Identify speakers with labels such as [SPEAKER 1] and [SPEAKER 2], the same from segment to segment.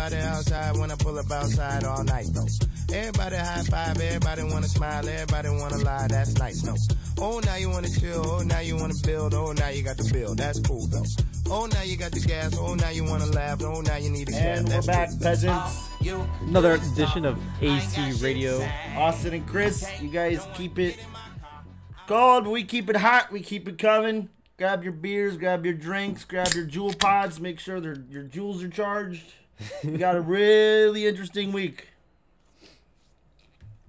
[SPEAKER 1] outside, everybody outside when I pull up outside all night though. Everybody high five, everybody wanna smile, everybody wanna lie, that's nice, no. Oh, now you wanna chill, oh, now you wanna build, oh, now you got the bill, that's cool though. Oh, now you got the gas, oh, now you wanna laugh, oh, now you need a
[SPEAKER 2] And we're back,
[SPEAKER 1] cool.
[SPEAKER 2] peasants.
[SPEAKER 3] Another edition of AC Radio.
[SPEAKER 2] Austin and Chris, you guys keep it cold. We keep it hot. We keep it coming. Grab your beers, grab your drinks, grab your Juul pods. Make sure their your Juuls are charged. We got a really interesting week.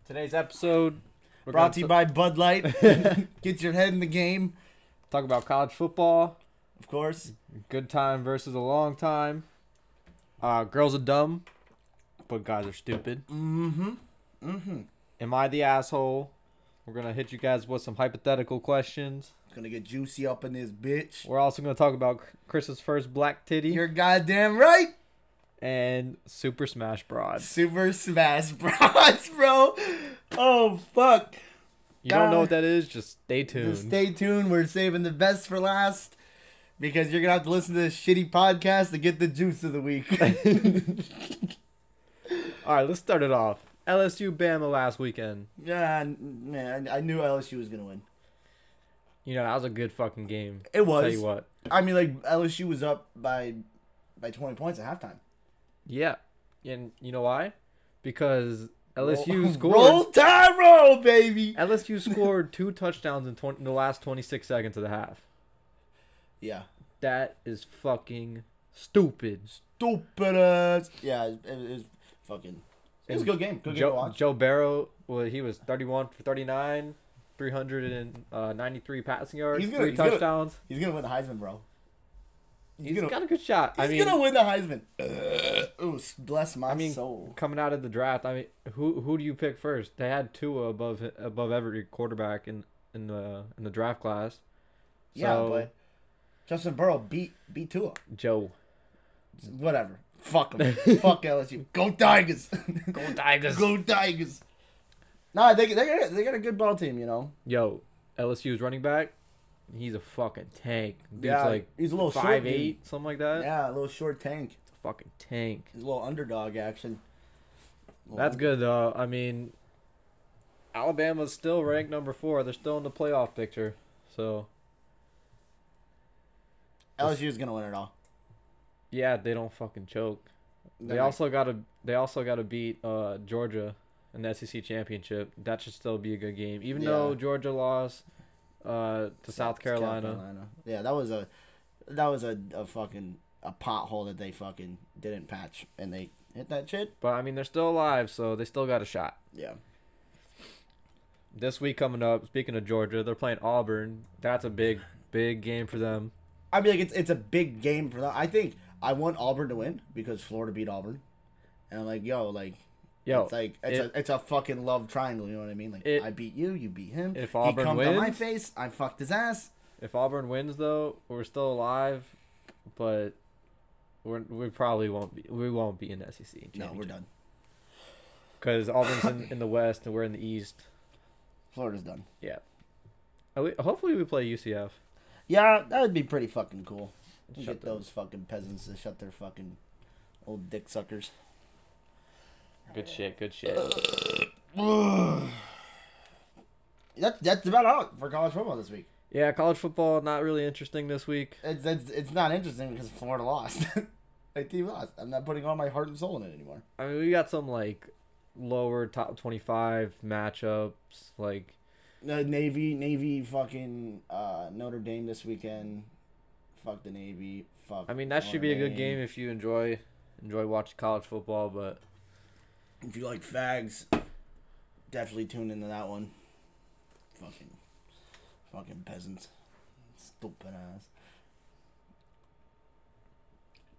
[SPEAKER 3] Today's episode we're
[SPEAKER 2] Brought
[SPEAKER 3] gonna
[SPEAKER 2] you by Bud Light. Get your head in the game,
[SPEAKER 3] talk about college football.
[SPEAKER 2] of course.
[SPEAKER 3] Good time versus a long time. Uh, girls are dumb, but guys are stupid.
[SPEAKER 2] Mm-hmm. Mm-hmm.
[SPEAKER 3] Am I the asshole? We're gonna hit you guys with some hypothetical questions.
[SPEAKER 2] Gonna get juicy up in this bitch.
[SPEAKER 3] We're also gonna talk about Chris's first black titty
[SPEAKER 2] You're goddamn right.
[SPEAKER 3] And Super Smash Bros.
[SPEAKER 2] Super Smash Bros, bro. Oh fuck.
[SPEAKER 3] You don't know what that is? Just stay tuned.
[SPEAKER 2] Just stay tuned. We're saving the best for last because you're gonna have to listen to this shitty podcast to get the juice of the week.
[SPEAKER 3] All right, let's start it off. LSU Bama last weekend.
[SPEAKER 2] yeah, man, I knew LSU was gonna win.
[SPEAKER 3] You know that was a good fucking game.
[SPEAKER 2] It was.
[SPEAKER 3] Tell you what.
[SPEAKER 2] I mean, like LSU was up by by 20 points at halftime.
[SPEAKER 3] Yeah, and you know why? Because LSU
[SPEAKER 2] Roll-
[SPEAKER 3] scored.
[SPEAKER 2] Roll Tide, roll, baby.
[SPEAKER 3] LSU scored two touchdowns in, 20, in the last 26 seconds of the half.
[SPEAKER 2] Yeah.
[SPEAKER 3] That is fucking stupid.
[SPEAKER 2] Stupid ass. Yeah, it, it was fucking. It was a good game. Good game to
[SPEAKER 3] Joe,
[SPEAKER 2] watch.
[SPEAKER 3] Joe Burrow, well, he was 31 for 39, 393 uh, passing yards,
[SPEAKER 2] He's gonna-
[SPEAKER 3] three
[SPEAKER 2] he's gonna-
[SPEAKER 3] touchdowns.
[SPEAKER 2] He's gonna win the Heisman, bro.
[SPEAKER 3] He's
[SPEAKER 2] gonna-
[SPEAKER 3] got a good shot. I
[SPEAKER 2] He's
[SPEAKER 3] mean,
[SPEAKER 2] gonna win the Heisman. Ooh, bless my
[SPEAKER 3] I mean,
[SPEAKER 2] soul.
[SPEAKER 3] coming out of the draft, I mean, who who do you pick first? They had Tua above above every quarterback in in the in the draft class.
[SPEAKER 2] Yeah,
[SPEAKER 3] So,
[SPEAKER 2] but Justin Burrow beat beat Tua.
[SPEAKER 3] Joe.
[SPEAKER 2] Whatever. Fuck him. Fuck LSU. Go Tigers.
[SPEAKER 3] Go Tigers.
[SPEAKER 2] Go Tigers. Nah, they they got they got a good ball team. You know.
[SPEAKER 3] Yo, LSU's running back, he's a fucking tank. Dude's
[SPEAKER 2] Yeah,
[SPEAKER 3] like
[SPEAKER 2] he's a little short,
[SPEAKER 3] five
[SPEAKER 2] dude.
[SPEAKER 3] eight, something like that.
[SPEAKER 2] Yeah, a little short tank.
[SPEAKER 3] A fucking tank.
[SPEAKER 2] He's a little underdog action. Little
[SPEAKER 3] That's good though. I mean, Alabama's still ranked number four. They're still in the playoff picture. So
[SPEAKER 2] LSU is gonna win it all.
[SPEAKER 3] yeah, they don't fucking choke. They
[SPEAKER 2] They're
[SPEAKER 3] also gotta they also gotta beat uh, Georgia in the SEC championship. That should still be a good game, even though Georgia lost uh, to South Carolina.
[SPEAKER 2] Yeah, that was a that was a, a fucking a pothole that they fucking didn't patch and they hit that shit.
[SPEAKER 3] But I mean, they're still alive, so they still got a shot.
[SPEAKER 2] Yeah.
[SPEAKER 3] This week coming up, speaking of Georgia, they're playing Auburn. That's a big, big game for them.
[SPEAKER 2] I mean, like it's it's a big game for them. I think I want Auburn to win because Florida beat Auburn, and I'm like, yo, like,
[SPEAKER 3] Yo,
[SPEAKER 2] it's like it's
[SPEAKER 3] it-
[SPEAKER 2] a it's a fucking love triangle. You know what I mean? Like,
[SPEAKER 3] It-
[SPEAKER 2] I beat you, you beat him.
[SPEAKER 3] If Auburn
[SPEAKER 2] he
[SPEAKER 3] Auburn
[SPEAKER 2] comes to my face, I fucked his ass.
[SPEAKER 3] If Auburn wins, though, we're still alive, but we're, we probably won't be. We won't be in the SEC.
[SPEAKER 2] No, we're done.
[SPEAKER 3] Because Auburn's in, in the West and we're in the East.
[SPEAKER 2] Florida's done.
[SPEAKER 3] Yeah. We- Hopefully, we play UCF.
[SPEAKER 2] Yeah, that would be pretty fucking cool.
[SPEAKER 3] Shut
[SPEAKER 2] Get
[SPEAKER 3] them.
[SPEAKER 2] those fucking peasants to shut their fucking old dick suckers.
[SPEAKER 3] Good shit. Good shit.
[SPEAKER 2] That, that's about all for college football this week.
[SPEAKER 3] Yeah, college football not really interesting this week.
[SPEAKER 2] It's it's, it's not interesting because Florida lost. my team lost. I'm not putting all my heart and soul in it anymore.
[SPEAKER 3] I mean, we got some like lower top twenty-five matchups. Like,
[SPEAKER 2] Uh, Navy, Navy, fucking uh, Notre Dame this weekend. Fuck the Navy. Fuck.
[SPEAKER 3] I mean, that should be a good game if you enjoy enjoy watching college football. But
[SPEAKER 2] If you like fags, definitely tune into that one. Fucking, fucking peasants, stupid ass.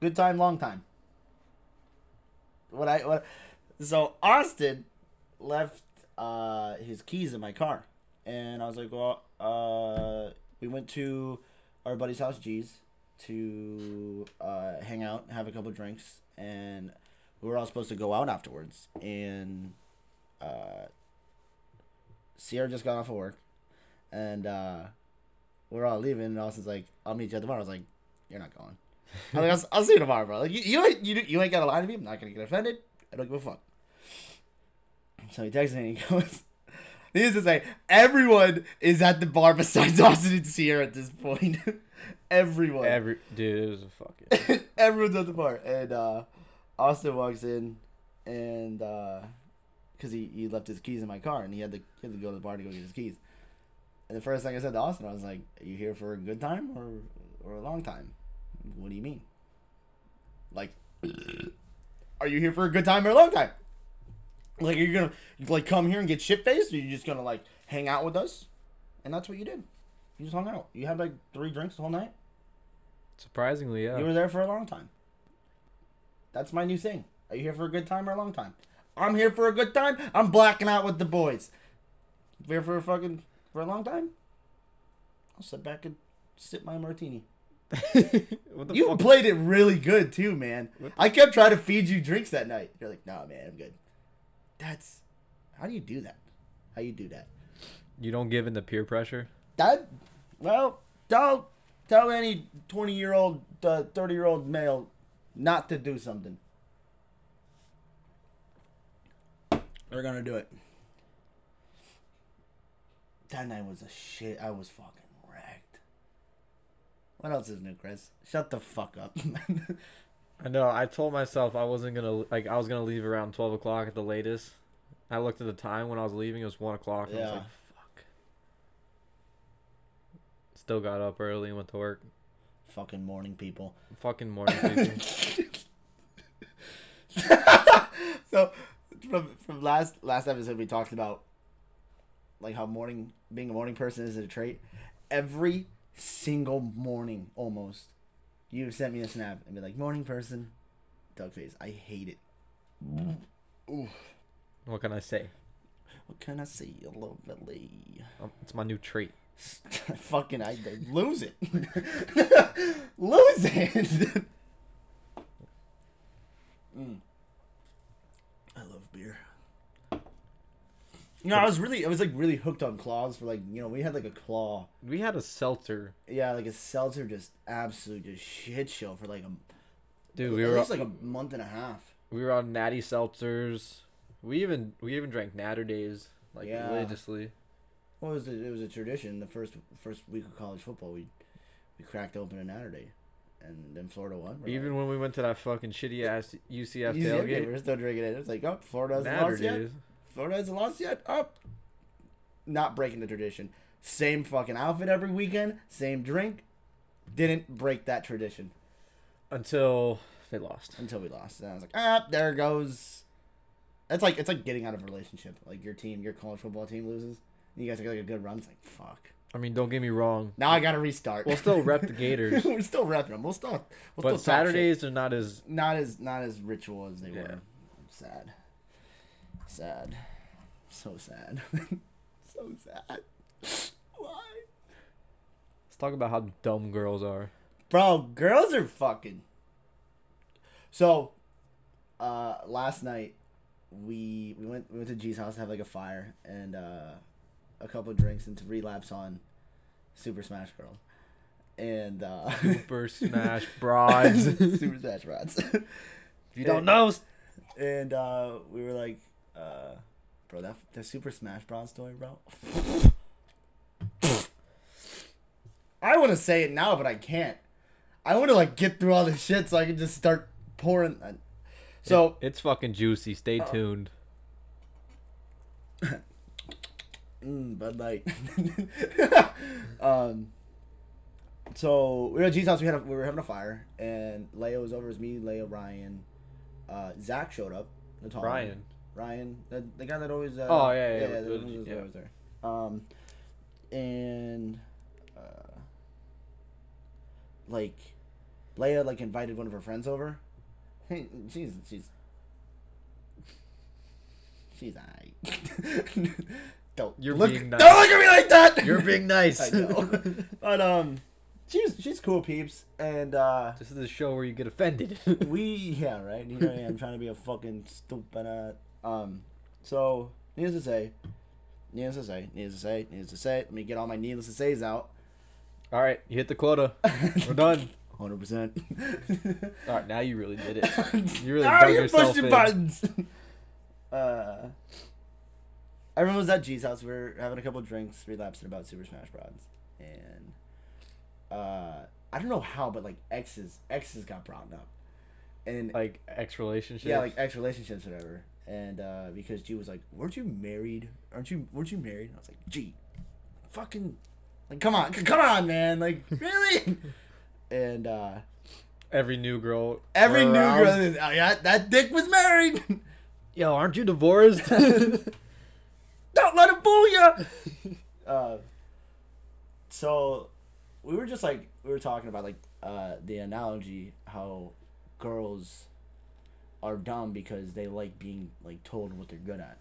[SPEAKER 2] Good time, long time. What I what? So Austin left uh, his keys in my car, and I was like, well, uh, we went to our buddy's house, G's, to uh, hang out, have a couple drinks, and we were all supposed to go out afterwards. And uh, Sierra just got off of work, and uh, we're all leaving. And Austin's like, "I'll meet you at the bar." I was like, "You're not going." I'm like, I'll, I'll see you tomorrow, bro. Like, you, you, ain't, you, you ain't got a line to me. I'm not going to get offended. I don't give a fuck. So he texts me and he goes, Needless to say, everyone is at the bar besides Austin and Sierra at this point. everyone.
[SPEAKER 3] Every dude, it was a fucking.
[SPEAKER 2] Everyone's at the bar. And uh, Austin walks in and uh, because he, he left his keys in my car and he had to he had to go to the bar to go get his keys. And the first thing I said to Austin, I was like, "Are you here for a good time or or a long time? What do you mean? Like, are you here for a good time or a long time? Like, are you gonna like come here and get shit faced, or are you just gonna like hang out with us?" And that's what you did. You just hung out. You had like three drinks the whole night.
[SPEAKER 3] Surprisingly, yeah.
[SPEAKER 2] You were there for a long time. That's my new thing. Are you here for a good time or a long time? I'm here for a good time. I'm blacking out with the boys. Here for a fucking for a long time. I'll sit back and sip my martini.
[SPEAKER 3] what the
[SPEAKER 2] You
[SPEAKER 3] fuck?
[SPEAKER 2] played it really good too, man. I kept trying to feed you drinks that night. You're like, nah, man, I'm good. That's how do you do that? How you do that?
[SPEAKER 3] You don't give in to peer pressure.
[SPEAKER 2] That well, tell tell any twenty year old, uh, thirty year old male not to do something. They're gonna do it. That night was a shit. I was fucking wrecked. What else is new, Chris? Shut the fuck up.
[SPEAKER 3] I know. I told myself I wasn't gonna like. I was gonna leave around twelve o'clock at the latest. I looked at the time when I was leaving. It was one o'clock. and I was
[SPEAKER 2] Yeah.
[SPEAKER 3] like, "Fuck." Still got up early and went to work.
[SPEAKER 2] Fucking morning people.
[SPEAKER 3] Fucking morning people.
[SPEAKER 2] so from from last last episode we talked about like how morning being a morning person is a trait. Every single morning almost you sent me a snap and be like, Morning person, dog face. I hate it. Ooh.
[SPEAKER 3] what can I say?
[SPEAKER 2] What can I say? Lovely.
[SPEAKER 3] Um, it's my new trait.
[SPEAKER 2] Fucking I lose it. lose it. Mm. I love beer. No, I was really, I was like really hooked on claws for like, you know, we had like a claw,
[SPEAKER 3] We had a seltzer,
[SPEAKER 2] yeah, like a seltzer, just absolute just shit show for like a,
[SPEAKER 3] dude. We were
[SPEAKER 2] like a month and a half.
[SPEAKER 3] we were on natty seltzers. We even we even drank Natter Days like
[SPEAKER 2] Yeah.
[SPEAKER 3] religiously.
[SPEAKER 2] What was it? It was a tradition. The first first week of college football, we we cracked open a Saturday, and then Florida won.
[SPEAKER 3] Even when we went to that fucking shitty ass UCF
[SPEAKER 2] like, "Easy, okay,
[SPEAKER 3] tailgate,
[SPEAKER 2] we're still drinking it. It's like, oh, Florida hasn't
[SPEAKER 3] Natter
[SPEAKER 2] lost yet. Florida hasn't lost yet. Up. Not breaking the tradition. Same fucking outfit every weekend. Same drink. Didn't break that tradition
[SPEAKER 3] until they lost.
[SPEAKER 2] until we lost. And I was like, ah, there goes. It's like it's like getting out of a relationship. Like your team, your college football team loses. You guys get like a good run. It's like fuck.
[SPEAKER 3] I mean, don't get me wrong.
[SPEAKER 2] Now I gotta restart.
[SPEAKER 3] We'll still rep the Gators,
[SPEAKER 2] We're still repping them. We'll still. We'll
[SPEAKER 3] but
[SPEAKER 2] still.
[SPEAKER 3] Saturdays are not as
[SPEAKER 2] not as not as ritual as they were.
[SPEAKER 3] Yeah.
[SPEAKER 2] were. Sad. Sad. So sad. so sad. Why?
[SPEAKER 3] Let's talk about how dumb girls are.
[SPEAKER 2] Bro, girls are fucking. So, uh, last night we we went we went to G's house to have like a fire and uh, a couple of drinks and to relapse on Super Smash Girls, and uh,
[SPEAKER 3] Super Smash Broads.
[SPEAKER 2] Super Smash Bros.
[SPEAKER 3] you don't know,
[SPEAKER 2] and uh, we were like, uh, bro, that that Super Smash Bros. story, bro. I want to say it now, but I can't. I want to like get through all this shit so I can just start pouring. uh, So
[SPEAKER 3] it's fucking juicy. Stay
[SPEAKER 2] Uh,
[SPEAKER 3] tuned.
[SPEAKER 2] Mm, Bud Light. um. So we were at G's house. We had a, we were having a fire, and Leia was over as me, Leia, Ryan, uh, Zach showed up. The tall one.
[SPEAKER 3] Ryan.
[SPEAKER 2] Ryan, the, the guy that always. Uh,
[SPEAKER 3] Oh, yeah, yeah, yeah,
[SPEAKER 2] the
[SPEAKER 3] the-
[SPEAKER 2] one
[SPEAKER 3] yeah.
[SPEAKER 2] always there. Um, and uh, like, Leia like invited one of her friends over. She's she's she's alright. don't
[SPEAKER 3] You're
[SPEAKER 2] look,
[SPEAKER 3] being
[SPEAKER 2] Don't look at me like that.
[SPEAKER 3] You're being nice.
[SPEAKER 2] I know. but um, she's she's cool peeps, and uh,
[SPEAKER 3] this is the show where you get offended.
[SPEAKER 2] we yeah right. Here I am trying to be a fucking stupid. Uh, um, so needless to say, needless to say, needless to say, needless to say. Let me get all my needless to says out.
[SPEAKER 3] All right, you hit the quota. We're done.
[SPEAKER 2] hundred percent.
[SPEAKER 3] All right, now you really did it. You really
[SPEAKER 2] now you're
[SPEAKER 3] yourself
[SPEAKER 2] pushing
[SPEAKER 3] in.
[SPEAKER 2] buttons. uh, everyone was at G's house. We were having a couple drinks, relapsing about Super Smash Bros. And uh, I don't know how, but like exes, exes got brought up, and
[SPEAKER 3] Like ex relationships.
[SPEAKER 2] yeah, like ex relationships, whatever. And uh, because G was like, "Weren't you married? Aren't you? Weren't you married?" I was like, "G, fucking, like, come on, come on, man, like, really?" and uh,
[SPEAKER 3] every new girl.
[SPEAKER 2] every new girl, oh, yeah, that dick was married.
[SPEAKER 3] Yo, aren't you divorced?
[SPEAKER 2] Don't let him fool you. uh, so we were just like we were talking about like uh, the analogy how girls are dumb because they like being like told what they're good at,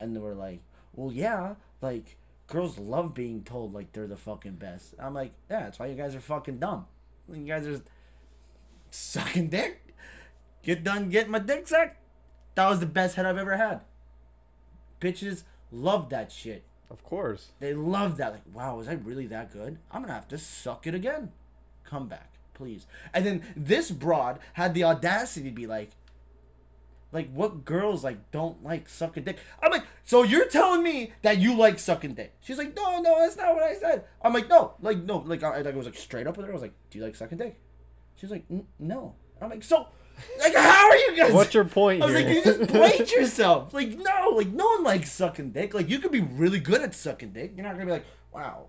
[SPEAKER 2] and they were like, well, yeah, like girls love being told like they're the fucking best. I'm like, yeah, that's why you guys are fucking dumb. You guys are sucking dick. Get done getting my dick sucked. That was the best head I've ever had. Bitches love that shit.
[SPEAKER 3] of course.
[SPEAKER 2] They love that. Like, wow, was I really that good? I'm gonna have to suck it again. Come back, please. And then this broad had the audacity to be like, like what girls like don't like sucking dick? I'm like, so you're telling me that you like sucking dick? She's like, no, no, that's not what I said. I'm like, no, like no, like I, like, I was like straight up with her. I was like, do you like sucking dick? She's like, "N- no. I'm like, so, like, how are you guys?
[SPEAKER 3] What's your point
[SPEAKER 2] I was
[SPEAKER 3] here?
[SPEAKER 2] like, you just played yourself. Like, no, like, no one likes sucking dick. Like, you could be really good at sucking dick. You're not gonna be like, wow,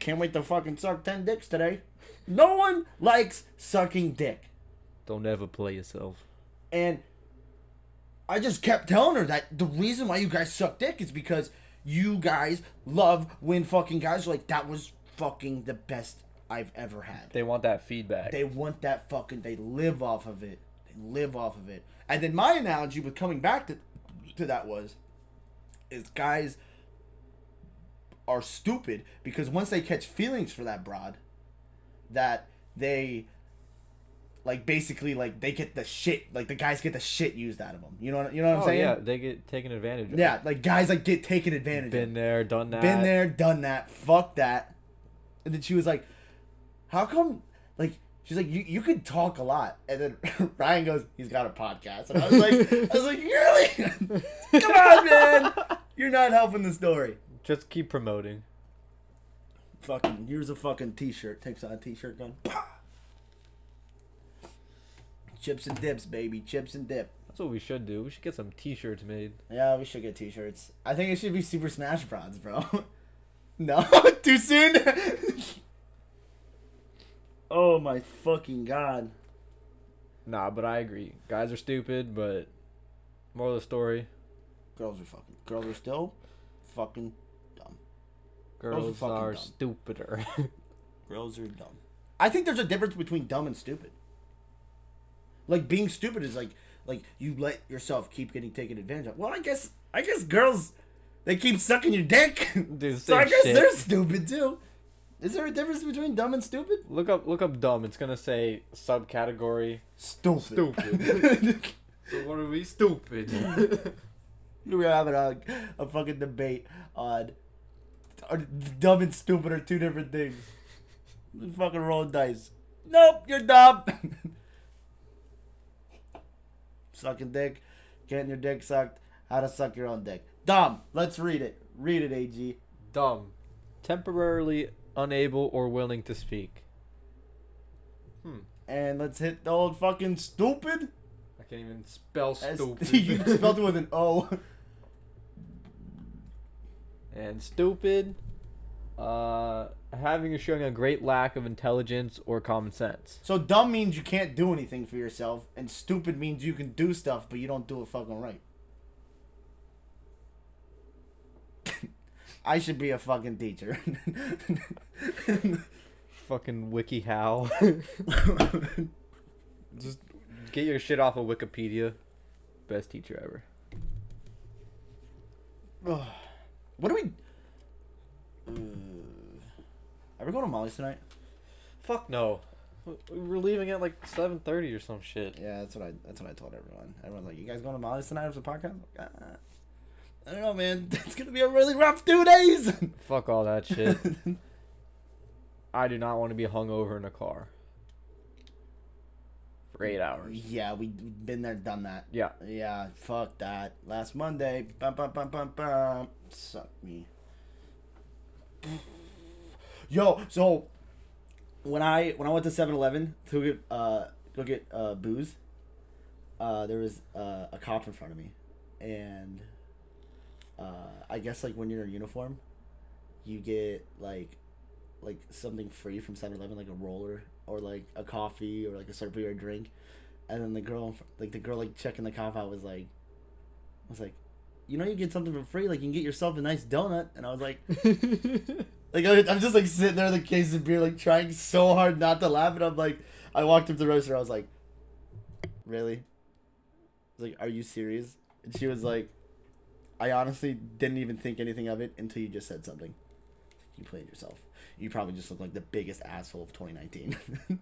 [SPEAKER 2] can't wait to fucking suck 10 dicks today. No one likes sucking dick.
[SPEAKER 3] Don't ever play yourself.
[SPEAKER 2] And I just kept telling her that the reason why you guys suck dick is because you guys love when fucking guys are like, that was fucking the best I've ever had.
[SPEAKER 3] They want that feedback.
[SPEAKER 2] They want that fucking. They live off of it. Live off of it. And then my analogy with coming back to to that was, is guys are stupid because once they catch feelings for that broad, that they like basically like they get the shit like the guys get the shit used out of them. You know what you know what I'm
[SPEAKER 3] oh
[SPEAKER 2] saying?
[SPEAKER 3] yeah, they get taken advantage of.
[SPEAKER 2] Yeah, like guys like get taken advantage of.
[SPEAKER 3] Been there, done that.
[SPEAKER 2] Been there, done that. Fuck that. And then she was like, "How come?" Like she's like, "You you could talk a lot." And then Ryan goes, "He's got a podcast." And I was like, "I was like, really? Come on, man! You're not helping the story."
[SPEAKER 3] Just keep promoting.
[SPEAKER 2] Fucking here's a fucking t-shirt. Takes on a t-shirt gun. Chips and dips, baby. Chips and dip.
[SPEAKER 3] That's what we should do. We should get some T-shirts made.
[SPEAKER 2] Yeah, we should get t-shirts. I think it should be Super Smash Bros, bro. no, too soon. Oh my fucking god.
[SPEAKER 3] Nah, but I agree. Guys are stupid, but more of the story.
[SPEAKER 2] Girls are fucking. Girls are still fucking dumb. Girls are
[SPEAKER 3] Girls
[SPEAKER 2] fucking
[SPEAKER 3] are
[SPEAKER 2] dumb.
[SPEAKER 3] stupider.
[SPEAKER 2] Girls are dumb. I think there's a difference between dumb and stupid. Like being stupid is like like you let yourself keep getting taken advantage of. Well, I guess I guess girls they keep sucking your dick.
[SPEAKER 3] Dude,
[SPEAKER 2] so I guess
[SPEAKER 3] shit.
[SPEAKER 2] they're stupid too. Is there a difference between dumb and stupid?
[SPEAKER 3] look up, look up dumb. It's gonna say subcategory.
[SPEAKER 2] Stupid.
[SPEAKER 3] Stupid. so what are we stupid?
[SPEAKER 2] We're having a, a fucking debate on are dumb and stupid are two different things. We fucking roll dice. Nope, you're dumb. Sucking dick, getting your dick sucked, how to suck your own dick. Dumb. Let's read it. Read it, AG.
[SPEAKER 3] dumb. Temporarily unable or willing to speak. Hmm.
[SPEAKER 2] And let's hit the old fucking stupid.
[SPEAKER 3] I can't even spell
[SPEAKER 2] As-
[SPEAKER 3] stupid.
[SPEAKER 2] you spelled it with an O.
[SPEAKER 3] and stupid. Uh, having or showing a great lack of intelligence or common sense.
[SPEAKER 2] So dumb means you can't do anything for yourself, and stupid means you can do stuff, but you don't do it fucking right. I should be a fucking teacher.
[SPEAKER 3] Fucking wiki how. Just get your shit off of Wikipedia. Best teacher ever.
[SPEAKER 2] what do we? Uh, are we going to Molly's tonight?
[SPEAKER 3] Fuck no. We were leaving at like seven thirty or some shit.
[SPEAKER 2] Yeah, that's what I. That's what I told everyone. Everyone's like, "You guys going to Molly's tonight after the podcast?" I'm like, ah, I don't know, man. It's gonna be a really rough two days.
[SPEAKER 3] Fuck all that shit. I do not want to be hungover in a car. for eight hours.
[SPEAKER 2] Yeah, we we've been there, done that.
[SPEAKER 3] Yeah.
[SPEAKER 2] Yeah, fuck that. Last Monday, bum bum bum bum bum. Suck me. Yo, so when I when I went to 7-Eleven to get uh go get uh booze, uh there was uh, a cop in front of me, and uh I guess like when you're in uniform, you get like like something free from 7-Eleven, like a roller or like a coffee or like a Slurpee or a drink, and then the girl like the girl like checking the cop out was like, I was like, you know you get something for free, like you can get yourself a nice donut, and I was like. Like I- I'm just like sitting there in the case of beer, like trying so hard not to laugh, and I'm like, I walked up to the register, I was like, really? I was like, are you serious? And she was like, I honestly didn't even think anything of it until you just said something. You played yourself. You probably just look like the biggest asshole of 2019.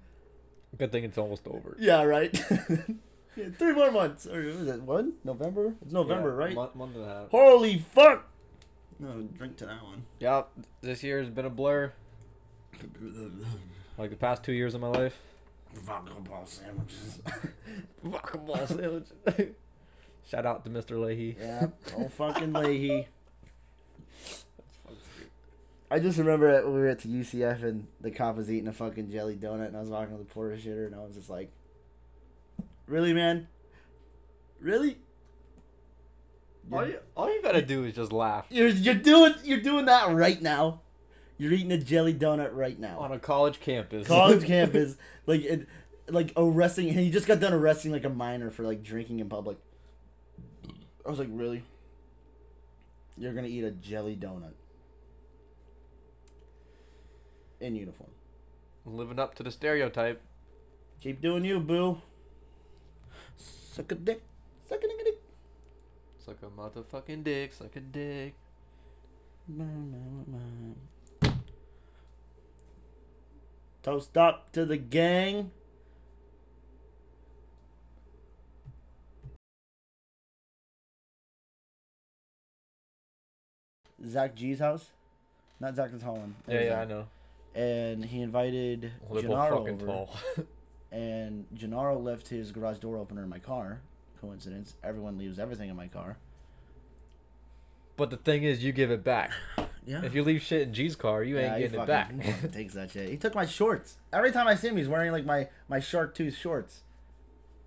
[SPEAKER 3] Good thing it's almost over.
[SPEAKER 2] yeah, right. Yeah, Three more months, or was it one? November? It's November, right?
[SPEAKER 3] Month, month and a half.
[SPEAKER 2] Holy fuck! No, drink to that one.
[SPEAKER 3] Yep. This year has been a blur. Like the past two years of my life.
[SPEAKER 2] Vodka ball sandwiches.
[SPEAKER 3] Guacamole sandwich. Shout out to Mr. Leahy.
[SPEAKER 2] Yeah, oh fucking Leahy. I just remember it when we were at the UCF and the cop was eating a fucking jelly donut and I was walking with the porter shitter and I was just like, really, man? Really?
[SPEAKER 3] All you, all you gotta do is just laugh.
[SPEAKER 2] You're, you're doing you're doing that right now. You're eating a jelly donut right now.
[SPEAKER 3] On a college campus.
[SPEAKER 2] college campus, like it, like arresting. And he just got done arresting like a minor for like drinking in public. I was like, really? You're gonna eat a jelly donut in uniform?
[SPEAKER 3] Living up to the stereotype.
[SPEAKER 2] Keep doing you, boo. Suck a dick. Suck a dick. dick.
[SPEAKER 3] Suck a motherfucking dick. Suck a dick.
[SPEAKER 2] Toast up to the gang. Zach G's house, not Zach Holland.
[SPEAKER 3] Yeah, yeah, I know.
[SPEAKER 2] And he invited
[SPEAKER 3] Well,
[SPEAKER 2] Gennaro
[SPEAKER 3] fucking
[SPEAKER 2] over,
[SPEAKER 3] tall.
[SPEAKER 2] and Gennaro left his garage door opener in my car. Coincidence. Everyone leaves everything in my car.
[SPEAKER 3] but the thing is, you give it back.
[SPEAKER 2] Yeah.
[SPEAKER 3] If you leave shit in G's car, you ain't getting it back.
[SPEAKER 2] he takes that shit. He took my shorts. Every time I see him, he's wearing like my my shark tooth shorts,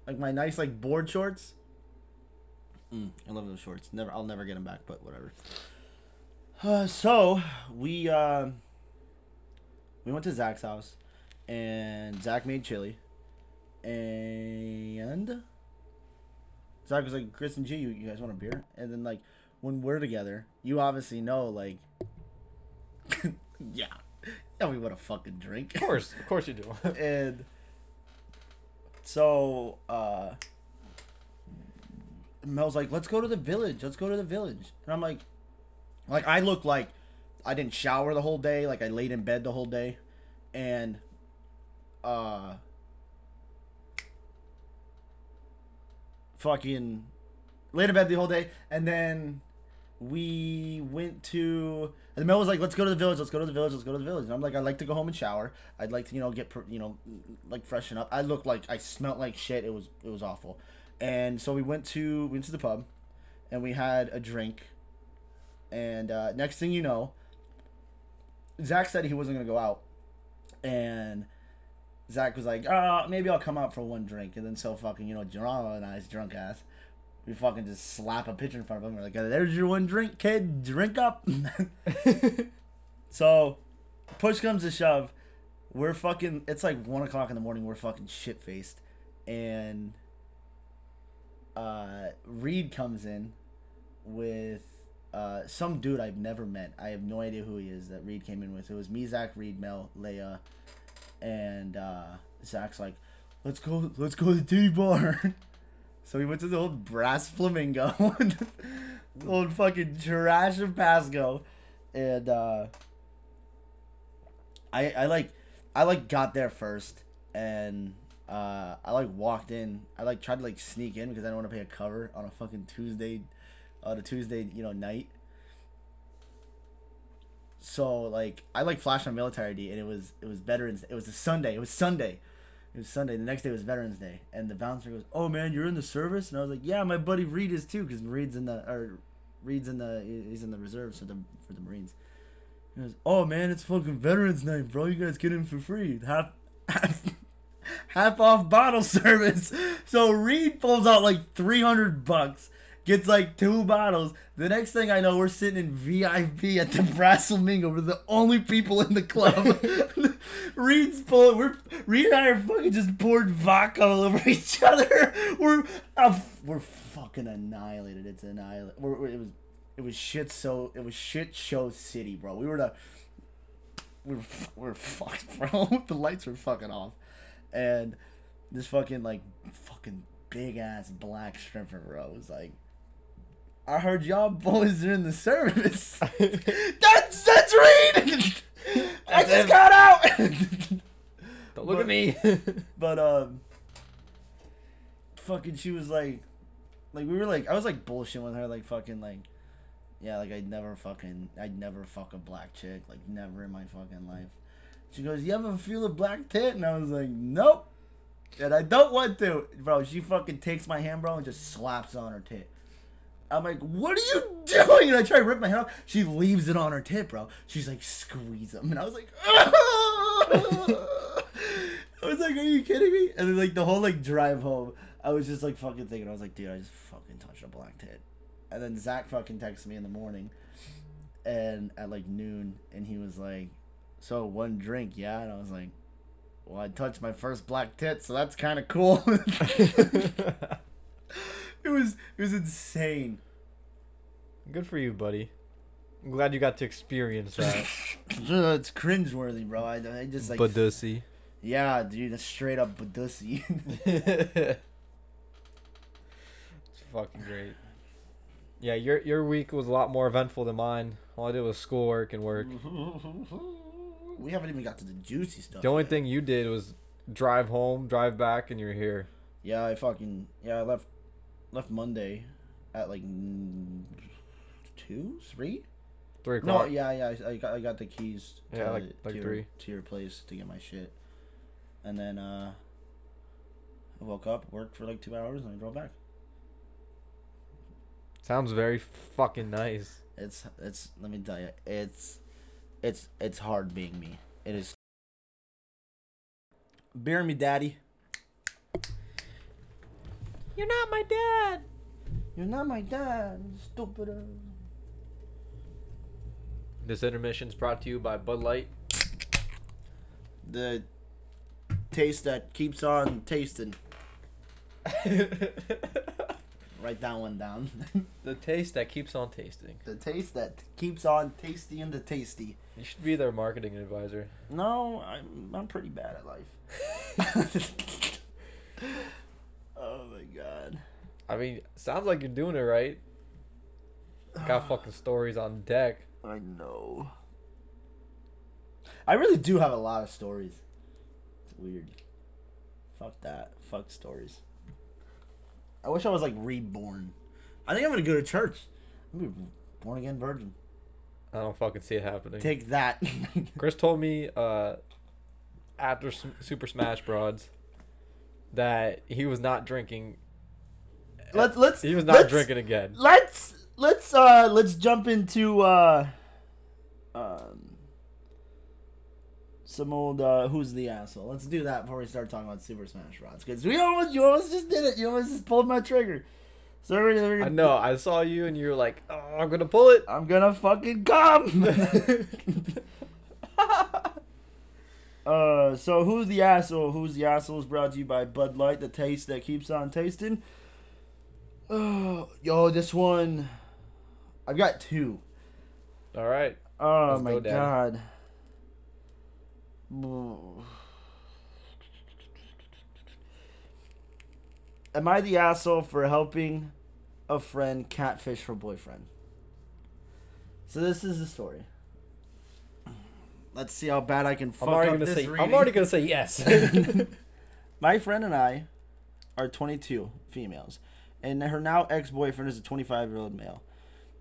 [SPEAKER 2] like my nice like board shorts. Mm, I love those shorts. Never, I'll never get them back, but whatever. Uh, so we uh, we went to Zach's house, and Zach made chili, and Zach was like, "Chris and G, you, you guys want a beer?" And then like when we're together, you obviously know like yeah. Yeah, we want a fucking drink.
[SPEAKER 3] of course, of course you do.
[SPEAKER 2] and so uh Mel's like, let's go to the village. Let's go to the village. And I'm like like I look like I didn't shower the whole day, like I laid in bed the whole day. And uh fucking laid in bed the whole day and then we went to and Mel was like, "Let's go to the village. Let's go to the village. Let's go to the village." And I'm like, "I'd like to go home and shower. I'd like to, you know, get, you know, like freshen up." I looked like I smelled like shit. It was, it was awful. And so we went to, we went to the pub, and we had a drink. And uh, next thing you know, Zach said he wasn't gonna go out, and Zach was like, "Ah, maybe I'll come out for one drink." And then so fucking, you know, Geronimo and I's drunk ass we fucking just slap a pitcher in front of him. We're like, "There's your one drink, kid. Drink up." so, push comes to shove. We're fucking. It's like one o'clock in the morning. We're fucking shit faced, and uh, Reed comes in with uh, some dude I've never met. I have no idea who he is. That Reed came in with. It was me, Zach, Reed, Mel, Leia, and uh, Zach's like, "Let's go. Let's go to the titty bar." So we went to the old brass flamingo, the old fucking trash of Pasco, and uh, I I like I like got there first, and uh, I like walked in. I like tried to like sneak in because I don't want to pay a cover on a fucking Tuesday, Uh, on a Tuesday you know night. So like I like flashed on military ID and it was it was veterans it was a Sunday it was Sunday, It was Sunday. The next day was Veterans Day, and the bouncer goes, "Oh man, you're in the service?" And I was like, "Yeah, my buddy Reed is too, because Reed's in the or Reed's in the he's in the reserves for the for the Marines." He goes, "Oh man, it's fucking Veterans Night, bro. You guys get in for free, half half half off bottle service." So Reed pulls out like three hundred bucks, gets like two bottles. The next thing I know, we're sitting in VIP at the Brass Flamingo. We're the only people in the club. Reed's pulling. We're Reed and I are fucking just poured vodka all over each other. We're uh, we're fucking annihilated. It's annihilated. We're, we're- it was it was shit. So it was shit show city, bro. We were the we were we were fucked, bro. the lights were fucking off, and this fucking like fucking big ass black stripper, bro, was like. I heard y'all boys are in the service. that's that's Reed. I just got out.
[SPEAKER 3] Don't look
[SPEAKER 2] But-
[SPEAKER 3] at me.
[SPEAKER 2] But um, fucking, she was like, like we were like, I was like bullshitting with her, like fucking like, yeah, like I'd never fucking, I'd never fuck a black chick, like never in my fucking life. She goes, you ever feel a black tit? And I was like, nope. And I don't want to, bro. She fucking takes my hand, bro, and just slaps on her tit. I'm like, what are you doing? And I try to rip my hand off. She leaves it on her tit, bro. She's like, squeeze them. And I was like, I was like, are you kidding me? And then like the whole like drive home, I was just like fucking thinking, I was like, dude, I just fucking touched a black tit. And then Zach fucking texted me in the morning, and at like noon, and he was like, so one drink, yeah? And I was like, well, I touched my first black tit, so that's kind of cool. it was it was insane.
[SPEAKER 3] Good for you, buddy. I'm glad you got to experience that.
[SPEAKER 2] it's cringeworthy, bro. I, I just like
[SPEAKER 3] Badussy.
[SPEAKER 2] yeah, dude, that's straight up badussy.
[SPEAKER 3] it's fucking great. Yeah, your your week was a lot more eventful than mine. All I did was schoolwork and work.
[SPEAKER 2] we haven't even got to the juicy stuff.
[SPEAKER 3] The only
[SPEAKER 2] yet.
[SPEAKER 3] thing you did was drive home, drive back, and you're here.
[SPEAKER 2] Yeah, I fucking yeah. I left left Monday at like two, three.
[SPEAKER 3] Three
[SPEAKER 2] No, yeah, yeah. I, I got I got the keys. To,
[SPEAKER 3] Yeah, like- like
[SPEAKER 2] to your,
[SPEAKER 3] three.
[SPEAKER 2] to your place to get my shit, and then uh, I woke up, worked for like two hours, and I drove back.
[SPEAKER 3] Sounds very fucking nice.
[SPEAKER 2] It's it's let me tell you, it's it's it's hard being me. It is. Bear me, daddy.
[SPEAKER 3] You're not my dad.
[SPEAKER 2] You're not my dad, stupid.
[SPEAKER 3] This intermission is brought to you by Bud Light.
[SPEAKER 2] The taste that keeps on tasting. Write that one down.
[SPEAKER 3] the taste that keeps on tasting.
[SPEAKER 2] the taste that keeps on tasty and the tasty.
[SPEAKER 3] You should be their marketing advisor.
[SPEAKER 2] No, I'm I'm pretty bad at life. my god.
[SPEAKER 3] I mean, sounds like you're doing it right. Got fucking stories on deck.
[SPEAKER 2] I know. I really do have a lot of stories. It's weird. Fuck that. Fuck stories. I wish I was like reborn. I think I'm gonna go to church. I'm gonna be born again virgin.
[SPEAKER 3] I don't fucking see it happening.
[SPEAKER 2] Take that.
[SPEAKER 3] Chris told me uh, after S- Super Smash Bros. that he was not drinking.
[SPEAKER 2] Let's let's.
[SPEAKER 3] He was not
[SPEAKER 2] let's-
[SPEAKER 3] drinking again.
[SPEAKER 2] Let's let's uh let's jump into uh um some old uh who's the asshole. Let's do that before we start talking about Super Smash Bros. Because we almost you almost just did it. You almost just pulled my trigger. So we're, we're
[SPEAKER 3] I know. I saw you and you were like, "Oh, I'm gonna pull it."
[SPEAKER 2] I'm gonna fucking come. uh, so who's the asshole? Who's the asshole is brought to you by Bud Light, the taste that keeps on tasting. Oh, yo, this one, I've got two.
[SPEAKER 3] All right.
[SPEAKER 2] Oh
[SPEAKER 3] Let's
[SPEAKER 2] my
[SPEAKER 3] go,
[SPEAKER 2] god. Am I the asshole for helping a friend catfish her boyfriend? So this is the story. Let's see how bad I can fuck
[SPEAKER 3] I'm already
[SPEAKER 2] up this
[SPEAKER 3] say.
[SPEAKER 2] reading.
[SPEAKER 3] I'm already gonna say yes.
[SPEAKER 2] My friend and I are 22 females, and her now ex boyfriend is a 25 year old male.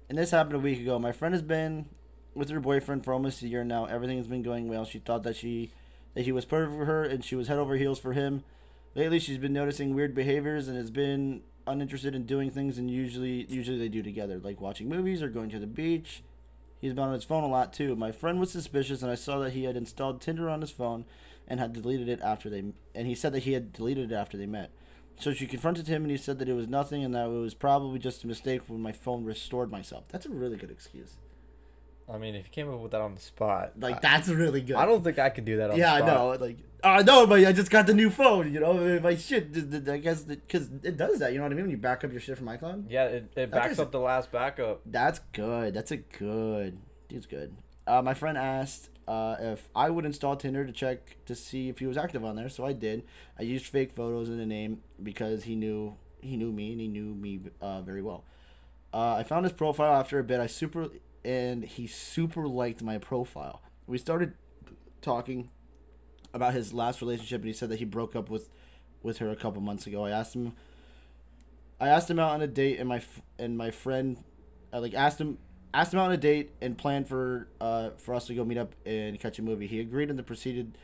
[SPEAKER 2] And this happened a week ago. My friend has been with her boyfriend for almost a year now. Everything has been going well. She thought that she that he was perfect for her and she was head over heels for him. Lately, she's been noticing weird behaviors and has been uninterested in doing things and usually usually they do together, like watching movies or going to the beach. He's been on his phone a lot too. My friend was suspicious and I saw that he had installed Tinder on his phone and had deleted it after they and he said that he had deleted it after they met. So she confronted him and he said that it was nothing and that it was probably just a mistake when my phone restored myself. That's a really good excuse.
[SPEAKER 3] I mean, if you came up with that on the spot,
[SPEAKER 2] Like
[SPEAKER 3] I,
[SPEAKER 2] that's really good.
[SPEAKER 3] I don't think I could do that. on
[SPEAKER 2] yeah,
[SPEAKER 3] the spot.
[SPEAKER 2] Yeah, I know. Like I know, but I just got the new phone. You know, my shit. I guess because it does that. You know what I mean? When you back up your shit from iCloud.
[SPEAKER 3] Yeah, it, it backs up the last backup.
[SPEAKER 2] That's good. That's a good. Dude's good. Uh, my friend asked uh, if I would install Tinder to check to see if he was active on there, so I did. I used fake photos in the name because he knew he knew me and he knew me uh, very well. Uh, I found his profile after a bit. I super and he super liked my profile. We started talking about his last relationship, and he said that he broke up with with her a couple months ago. I asked him. I asked him out on a date, and my and my friend, I like asked him asked him out on a date and planned for uh for us to go meet up and catch a movie. He agreed and then proceeded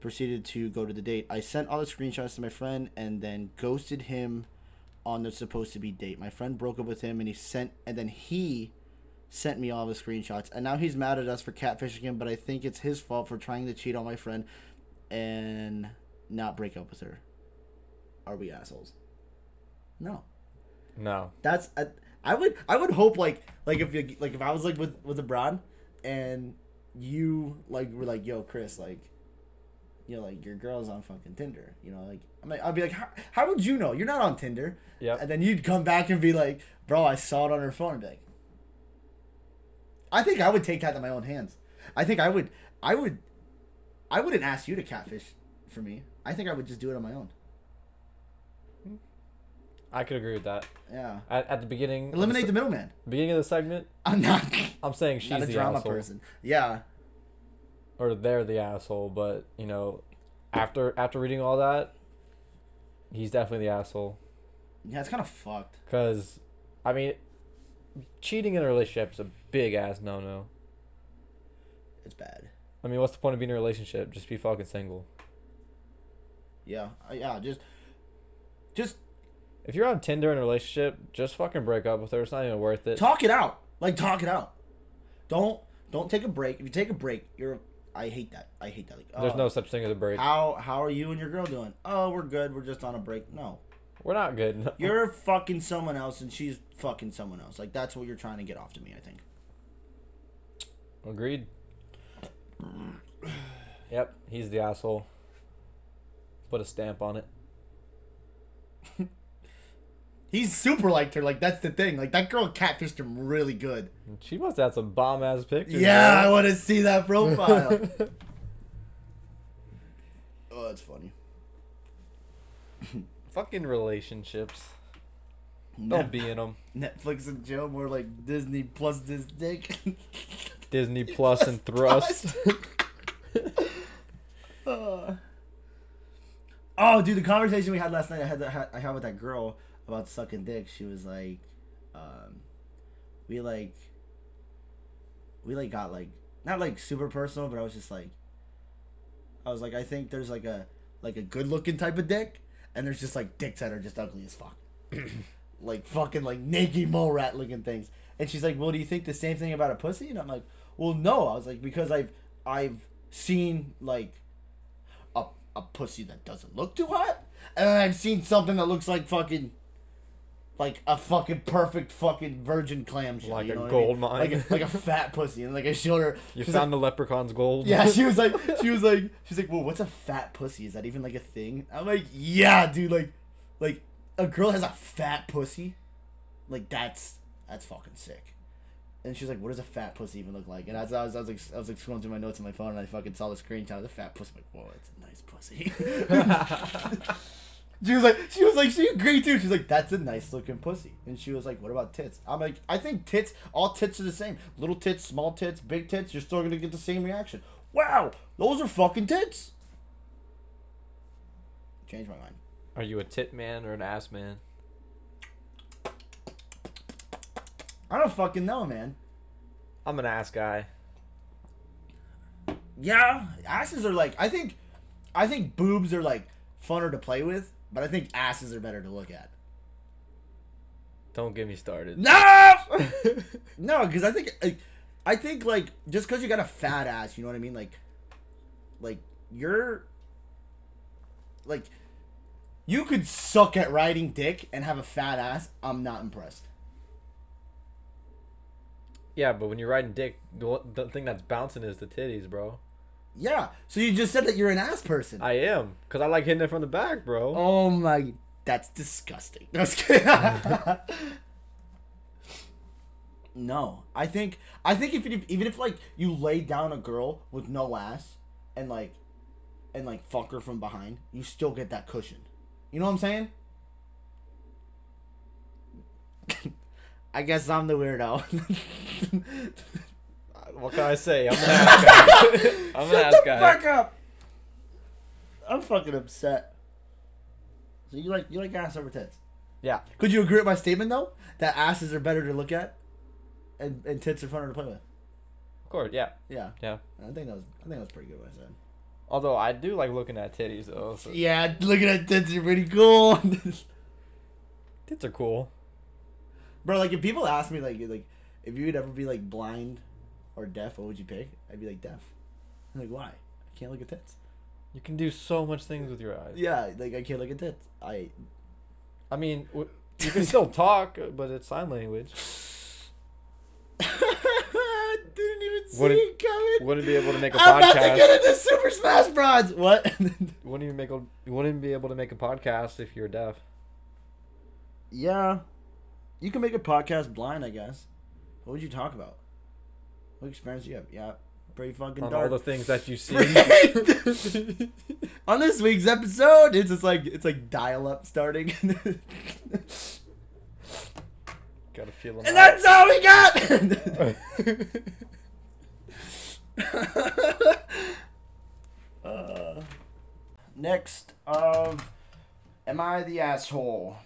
[SPEAKER 2] proceeded to go to the date. I sent all the screenshots to my friend and then ghosted him on the supposed to be date. My friend broke up with him and he sent and then he sent me all the screenshots and now he's mad at us for catfishing him, but I think it's his fault for trying to cheat on my friend and not break up with her. Are we assholes? No.
[SPEAKER 3] No.
[SPEAKER 2] That's I, I would I would hope like like if you like if I was like with with LeBron and you like were like yo Chris like you know like your girl's on fucking Tinder you know like I'm like I'd be like how, how would you know? You're not on Tinder.
[SPEAKER 3] Yep.
[SPEAKER 2] and then you'd come back and be like bro I saw it on her phone. And be like I think I would take that in my own hands. I think I would I would I wouldn't ask you to catfish for me. I think I would just do it on my own
[SPEAKER 3] I could agree with that.
[SPEAKER 2] yeah
[SPEAKER 3] At, at the beginning,
[SPEAKER 2] eliminate
[SPEAKER 3] the,
[SPEAKER 2] the middleman
[SPEAKER 3] beginning of the segment,
[SPEAKER 2] I'm not
[SPEAKER 3] I'm saying she's
[SPEAKER 2] not a
[SPEAKER 3] the
[SPEAKER 2] drama
[SPEAKER 3] asshole,
[SPEAKER 2] person yeah
[SPEAKER 3] or they're the asshole. But you know, after after reading all that, he's definitely the asshole.
[SPEAKER 2] Yeah, it's kind of fucked.
[SPEAKER 3] Cause, I mean, cheating in a relationship is a big ass no no.
[SPEAKER 2] It's bad.
[SPEAKER 3] I mean, what's the point of being in a relationship? Just be fucking single.
[SPEAKER 2] Yeah, uh, yeah. Just, just
[SPEAKER 3] If you're on Tinder in a relationship, just fucking break up with her. It's not even worth it.
[SPEAKER 2] talk it out. Like talk it out. Don't don't take a break. If you take a break, you're. I hate that. I hate that. Like,
[SPEAKER 3] There's
[SPEAKER 2] oh,
[SPEAKER 3] no such thing as a break.
[SPEAKER 2] How how are you and your girl doing? Oh, we're good. We're just on a break. No,
[SPEAKER 3] We're not good. No.
[SPEAKER 2] you're fucking someone else, and she's fucking someone else. Like that's what you're trying to get off to me. I think.
[SPEAKER 3] Agreed. Yep, he's the asshole. Put a stamp on it.
[SPEAKER 2] He's super liked her. Like that's the thing. Like that girl catfished him really good.
[SPEAKER 3] She must have some bomb ass pictures.
[SPEAKER 2] Yeah, I want to see that profile. oh, that's funny.
[SPEAKER 3] Fucking relationships. Don't be in them.
[SPEAKER 2] Netflix and Joe more like Disney plus this dick.
[SPEAKER 3] Disney Plus and Thrust.
[SPEAKER 2] Uh. oh, dude, the conversation we had last night, I had that, I had with that girl about sucking dick. She was like, um, we like, we like got like not like super personal, but I was just like, I was like, I think there's like a like a good looking type of dick, and there's just like dicks that are just ugly as fuck, like fucking like naked mole rat looking things. And she's like, well, do you think the same thing about a pussy? And I'm like, well, no. I was like, because I've I've seen like a, a pussy that doesn't look too hot, and I've seen something that looks like fucking like a fucking perfect fucking virgin clam shell,
[SPEAKER 3] Like
[SPEAKER 2] you
[SPEAKER 3] a
[SPEAKER 2] know what
[SPEAKER 3] gold
[SPEAKER 2] I mean?
[SPEAKER 3] mine.
[SPEAKER 2] like a, like a fat pussy, and like I showed her.
[SPEAKER 3] You found the leprechaun's gold.
[SPEAKER 2] yeah, she was like, she was like, she's like, well, what's a fat pussy? Is that even like a thing? I'm like, yeah, dude, like, like a girl has a fat pussy, like that's that's fucking sick. And she's like, "What does a fat pussy even look like?" And as I was, I was like, I was like scrolling through my notes on my phone, and I fucking saw the screenshot of the fat pussy. I'm like, "Whoa, it's a nice pussy." she was like, she was like, she agreed too. She's like, "That's a nice looking pussy." And she was like, "What about tits?" I'm like, "I think tits, all tits are the same. Little tits, small tits, big tits. You're still gonna get the same reaction." Wow, those are fucking tits. Change my mind.
[SPEAKER 3] Are you a tit man or an ass man?
[SPEAKER 2] I don't fucking know, man.
[SPEAKER 3] I'm an ass guy.
[SPEAKER 2] Yeah, asses are like I think I think boobs are like funner to play with, but I think asses are better to look at.
[SPEAKER 3] Don't get me started.
[SPEAKER 2] No, no, because I think like, I think like just because you got a fat ass, you know what I mean? Like, like you're like you could suck at riding dick and have a fat ass. I'm not impressed.
[SPEAKER 3] Yeah, but when you're riding dick, the, the thing that's bouncing is the titties, bro.
[SPEAKER 2] Yeah. So you just said that you're an ass person.
[SPEAKER 3] I am, cause I like hitting it from the back, bro.
[SPEAKER 2] Oh my, that's disgusting. No, I no, I think I think if it, even if like you lay down a girl with no ass and like and like fuck her from behind, you still get that cushion. You know what I'm saying? I guess I'm the weirdo.
[SPEAKER 3] What can I say? I'm an ass guy. I'm an ass
[SPEAKER 2] Shut the
[SPEAKER 3] guy.
[SPEAKER 2] fuck up. I'm fucking upset. So you like you like ass over tits?
[SPEAKER 3] Yeah.
[SPEAKER 2] Could you agree with my statement though? That asses are better to look at, and, and tits are funner to play with.
[SPEAKER 3] Of course, yeah,
[SPEAKER 2] Yeah,
[SPEAKER 3] yeah.
[SPEAKER 2] I think that was I think that was pretty good what I said.
[SPEAKER 3] Although I do like looking at titties though. So.
[SPEAKER 2] Yeah, looking at tits are pretty cool,
[SPEAKER 3] Tits are cool.
[SPEAKER 2] bro. Like if people ask me like like if you would ever be like blind or deaf, what would you pick? I'd be like deaf. I'm like why? I can't look at tits.
[SPEAKER 3] You can do so much things with your eyes.
[SPEAKER 2] Yeah, like I can't look at tits. I
[SPEAKER 3] I mean, w- you can still talk, but it's sign language.
[SPEAKER 2] didn't even see
[SPEAKER 3] Wouldn't-
[SPEAKER 2] it coming.
[SPEAKER 3] Wouldn't be able to make a
[SPEAKER 2] I'm about to
[SPEAKER 3] podcast.
[SPEAKER 2] get into Super Smash Bros. What?
[SPEAKER 3] Wouldn't even make a. Wouldn't be able to make a podcast if you're deaf.
[SPEAKER 2] yeah, you can make a podcast blind, I guess. What would you talk about? What experience do you have? Yeah, pretty fucking
[SPEAKER 3] On
[SPEAKER 2] dark.
[SPEAKER 3] all the things that you see.
[SPEAKER 2] On this week's episode, it's just like it's like dial up starting, and
[SPEAKER 3] Gotta feel them.
[SPEAKER 2] that's all we got. Uh, next of am I the asshole?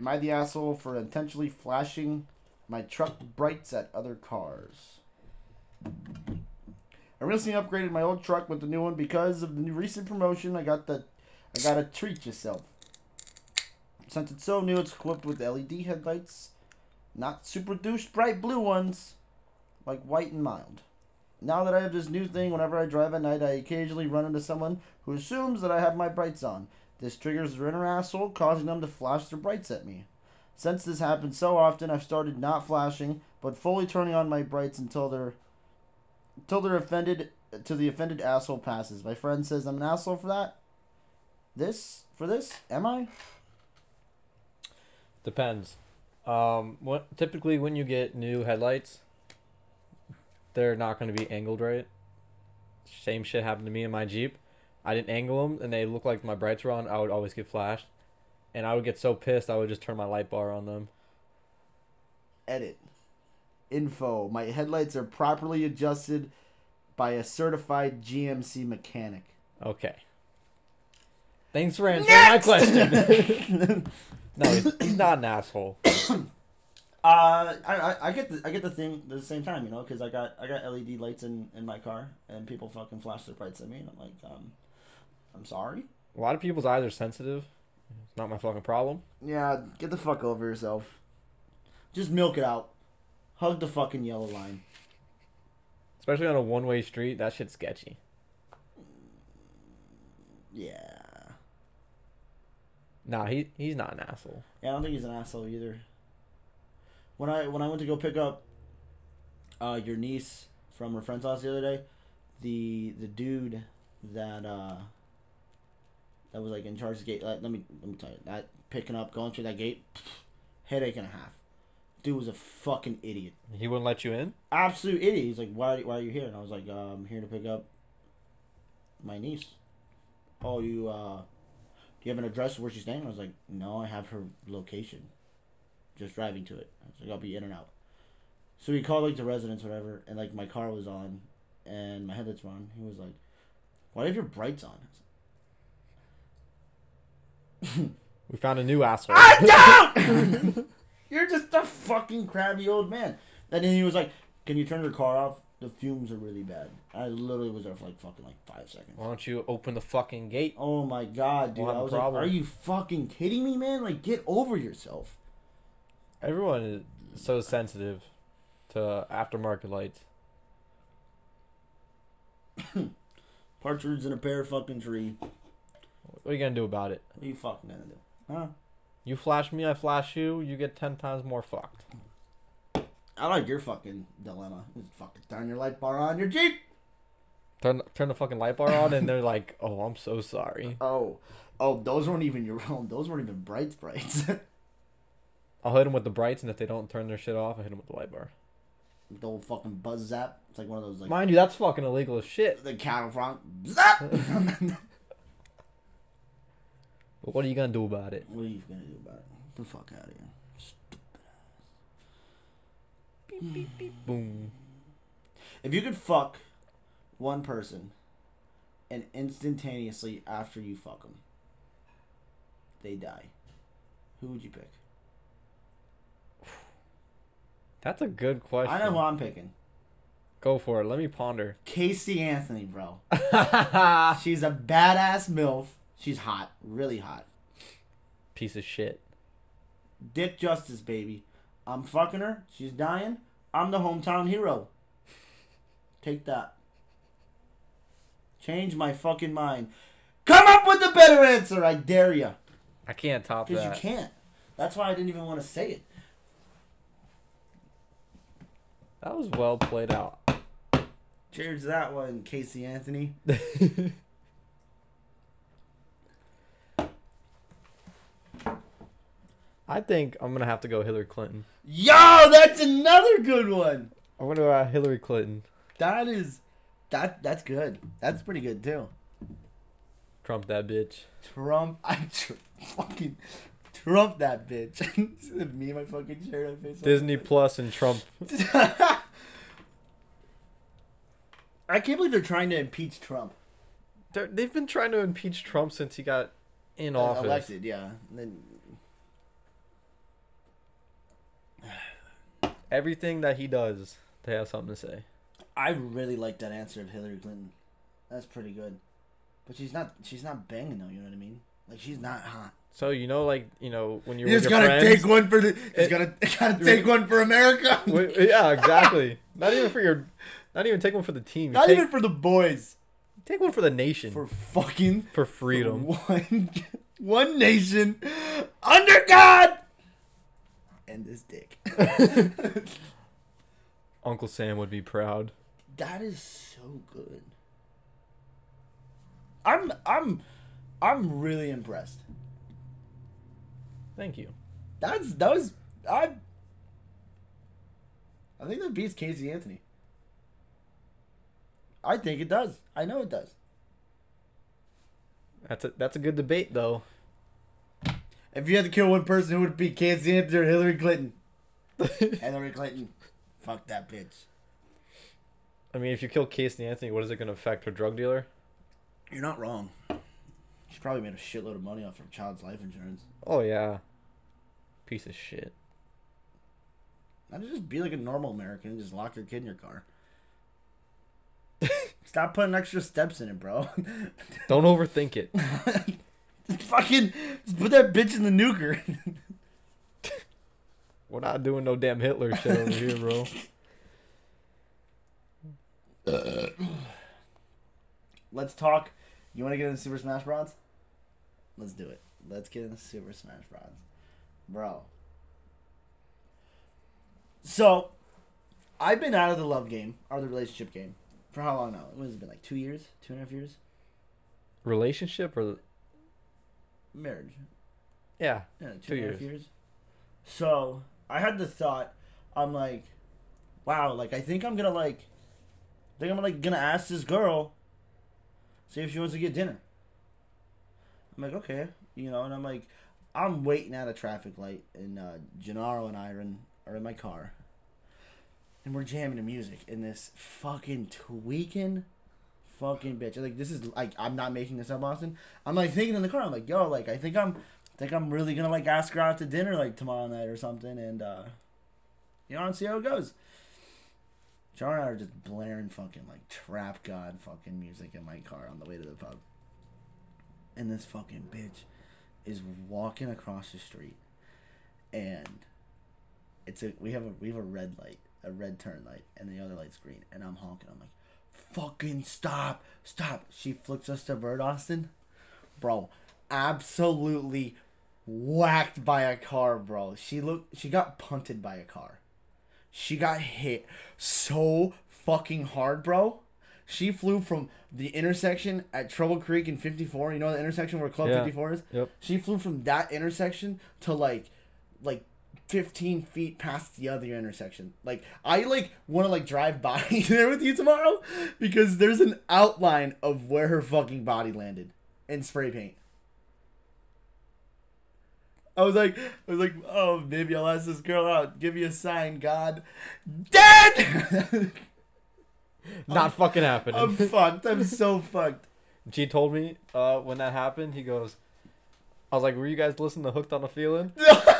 [SPEAKER 2] Am I the asshole for intentionally flashing my truck brights at other cars? I recently upgraded my old truck with the new one because of the new recent promotion. I got the I gotta treat yourself. Since it's so new, it's equipped with LED headlights, not super douche bright blue ones, like white and mild. Now that I have this new thing, whenever I drive at night, I occasionally run into someone who assumes that I have my brights on. This triggers their inner asshole, causing them to flash their brights at me. Since this happens so often, I've started not flashing, but fully turning on my brights until they're until they're offended till the offended asshole passes. My friend says I'm an asshole for that. This for this? Am I?
[SPEAKER 3] Depends. Um, what typically when you get new headlights, they're not going to be angled right. Same shit happened to me in my Jeep. I didn't angle them, and they looked like my brights were on. I would always get flashed, and I would get so pissed I would just turn my light bar on them.
[SPEAKER 2] Edit. Info. My headlights are properly adjusted by a certified GMC mechanic.
[SPEAKER 3] Okay. Thanks for answering my question. no, he's, he's not an asshole.
[SPEAKER 2] Uh, I, I, I get the I get the thing at the same time, you know, because I got I got LED lights in, in my car, and people fucking flash their lights at me, and I'm like, um, I'm sorry.
[SPEAKER 3] A lot of people's eyes are sensitive. It's not my fucking problem.
[SPEAKER 2] Yeah, get the fuck over yourself. Just milk it out. Hug the fucking yellow line.
[SPEAKER 3] Especially on a one way street, that shit's sketchy.
[SPEAKER 2] Yeah.
[SPEAKER 3] Nah, he he's not an asshole.
[SPEAKER 2] Yeah, I don't think he's an asshole either. When I when I went to go pick up uh, your niece from her friend's house the other day, the the dude that uh, that was like in charge of the gate. Let, let me let me tell you that picking up going through that gate, headache and a half. Dude was a fucking idiot.
[SPEAKER 3] He wouldn't let you in?
[SPEAKER 2] Absolute idiot. He's like, why why are you here? And I was like, uh, I'm here to pick up my niece. Oh, you uh, do you have an address where she's staying? I was like, no, I have her location. Just driving to it. I was like, I'll be in and out. So he called like the residence, whatever, and like my car was on, and my headlights were on. He was like, "Why have your brights on?" Like,
[SPEAKER 3] We found a new asshole.
[SPEAKER 2] I don't. You're just a fucking crabby old man. And then he was like, "Can you turn your car off The fumes are really bad. I literally was there for like fucking like five seconds.
[SPEAKER 3] Why don't you open the fucking gate?
[SPEAKER 2] Oh my god, dude!
[SPEAKER 3] We'll
[SPEAKER 2] I was like,
[SPEAKER 3] problem.
[SPEAKER 2] "Are you fucking kidding me, man? Like, get over yourself."
[SPEAKER 3] Everyone is so sensitive to aftermarket lights.
[SPEAKER 2] Partridge in a pear fucking tree.
[SPEAKER 3] What are you gonna do about it?
[SPEAKER 2] What are you fucking gonna do? Huh?
[SPEAKER 3] You flash me, I flash you. You get ten times more fucked.
[SPEAKER 2] I like your fucking dilemma. Just fucking turn your light bar on your Jeep.
[SPEAKER 3] Turn turn the fucking light bar on, and they're like, "Oh, I'm so sorry."
[SPEAKER 2] Oh, oh, those weren't even your own. Those weren't even bright sprites.
[SPEAKER 3] I'll hit them with the brights, and if they don't turn their shit off, I hit them with the light bar.
[SPEAKER 2] the old fucking buzz zap. It's like one of those like
[SPEAKER 3] Mind you, that's fucking illegal as shit.
[SPEAKER 2] the cattle front. Zap.
[SPEAKER 3] What are you gonna do about it?
[SPEAKER 2] what are you gonna do about it? Get the fuck out of here.
[SPEAKER 3] stupid ass Boom.
[SPEAKER 2] If you could fuck one person, and instantaneously after you fuck them, they die, who would you pick?
[SPEAKER 3] That's a good question.
[SPEAKER 2] I know who I'm picking.
[SPEAKER 3] Go for it. Let me ponder.
[SPEAKER 2] Casey Anthony, bro. She's a badass milf. She's hot, really hot.
[SPEAKER 3] Piece of shit.
[SPEAKER 2] Dick Justice, baby. I'm fucking her. She's dying. I'm the hometown hero. Take that. Change my fucking mind. Come up with a better answer. I dare you.
[SPEAKER 3] I can't top that.
[SPEAKER 2] Because you can't. That's why I didn't even want to say it.
[SPEAKER 3] That was well played out.
[SPEAKER 2] Cheers to that one, Casey Anthony.
[SPEAKER 3] I think I'm gonna have to go Hillary Clinton.
[SPEAKER 2] Yo, that's another good one.
[SPEAKER 3] I'm gonna go uh, Hillary Clinton.
[SPEAKER 2] That is, that that's good. That's pretty good too.
[SPEAKER 3] Trump that bitch.
[SPEAKER 2] Trump, I tr- fucking Trump that bitch. Me and my fucking shirt on face.
[SPEAKER 3] Disney Plus and Trump.
[SPEAKER 2] I can't believe they're trying to impeach Trump.
[SPEAKER 3] They're, they've been trying to impeach Trump since he got in office.
[SPEAKER 2] Elected, yeah. And then
[SPEAKER 3] Everything that he does, they have something to say.
[SPEAKER 2] I really like that answer of Hillary Clinton. That's pretty good. But she's not. She's not banging though. You know what I mean? Like she's not hot.
[SPEAKER 3] So you know, like you know, when you're
[SPEAKER 2] You just gotta
[SPEAKER 3] friends.
[SPEAKER 2] take one for the.
[SPEAKER 3] It-
[SPEAKER 2] Just gotta gotta take one for America.
[SPEAKER 3] Yeah, exactly. not even for your, not even take one for the team. You
[SPEAKER 2] Not
[SPEAKER 3] take,
[SPEAKER 2] even for the boys.
[SPEAKER 3] take one for the nation
[SPEAKER 2] For fucking
[SPEAKER 3] for freedom.
[SPEAKER 2] One, one nation under God. And this dick.
[SPEAKER 3] Uncle Sam would be proud.
[SPEAKER 2] That is so good. I'm I'm I'm really impressed.
[SPEAKER 3] Thank you.
[SPEAKER 2] That's that was I I think that beats Casey Anthony. I think it does. I know it does.
[SPEAKER 3] That's a that's a good debate though.
[SPEAKER 2] If you had to kill one person, who would it be Casey Anthony or Hillary Clinton? Hillary Clinton. Fuck that bitch.
[SPEAKER 3] I mean, if you kill Casey Anthony, what is it going to affect her drug dealer?
[SPEAKER 2] You're not wrong. She probably made a shitload of money off her child's life insurance.
[SPEAKER 3] Oh yeah, piece of shit.
[SPEAKER 2] Not to just be like a normal American and just lock your kid in your car. Stop putting extra steps in it, bro.
[SPEAKER 3] Don't overthink it.
[SPEAKER 2] Just fucking just put that bitch in the nuker.
[SPEAKER 3] We're not doing no damn Hitler shit over here, bro.
[SPEAKER 2] Uh, let's talk. You want to get into Super Smash Bros? Let's do it. Let's get into Super Smash Bros. Bro. So, I've been out of the love game or the relationship game for how long now? What has it been like two years, two and a half years?
[SPEAKER 3] Relationship or
[SPEAKER 2] Marriage.
[SPEAKER 3] yeah,
[SPEAKER 2] Yeah,
[SPEAKER 3] Two
[SPEAKER 2] two and a half
[SPEAKER 3] years.
[SPEAKER 2] years. So I had the thought, I'm like, wow, like I think I'm gonna like, I think I'm like gonna ask this girl, see if she wants to get dinner. I'm like, okay, you know, and I'm like, I'm waiting at a traffic light, and uh, Gennaro and Iron are in my car, and we're jamming the music, and this fucking tweaking. Fucking bitch! Like this is like I'm not making this up, Austin. I'm like thinking in the car. I'm like, yo, like I think I'm think I'm really gonna like ask her out to dinner like tomorrow night or something, and uh, you know, and see how it goes. John and I are just blaring fucking like trap god fucking music in my car on the way to the pub. And this fucking bitch is walking across the street and it's a we have a we have a red light, a red turn light, and the other light's green, and I'm honking. I'm like, fucking stop, stop. She flicks us to Bird Austin. Bro, absolutely whacked by a car, bro. She looked she got punted by a car. She got hit so fucking hard, bro. She flew from the intersection at Trouble Creek in 54. You know the intersection where Club
[SPEAKER 3] Yeah.
[SPEAKER 2] 54 is?
[SPEAKER 3] Yep.
[SPEAKER 2] She flew from that intersection to like like 15 feet past the other intersection. Like I like want to like drive by there with you tomorrow because there's an outline of where her fucking body landed in spray paint. I was like, I was like, oh, maybe I'll ask this girl out. Give me a sign, God. Dead.
[SPEAKER 3] Not fucking happening.
[SPEAKER 2] I'm fucked. I'm so fucked.
[SPEAKER 3] G told me uh, when that happened. He goes, I was like, "Were you guys listening to Hooked on a Feeling?"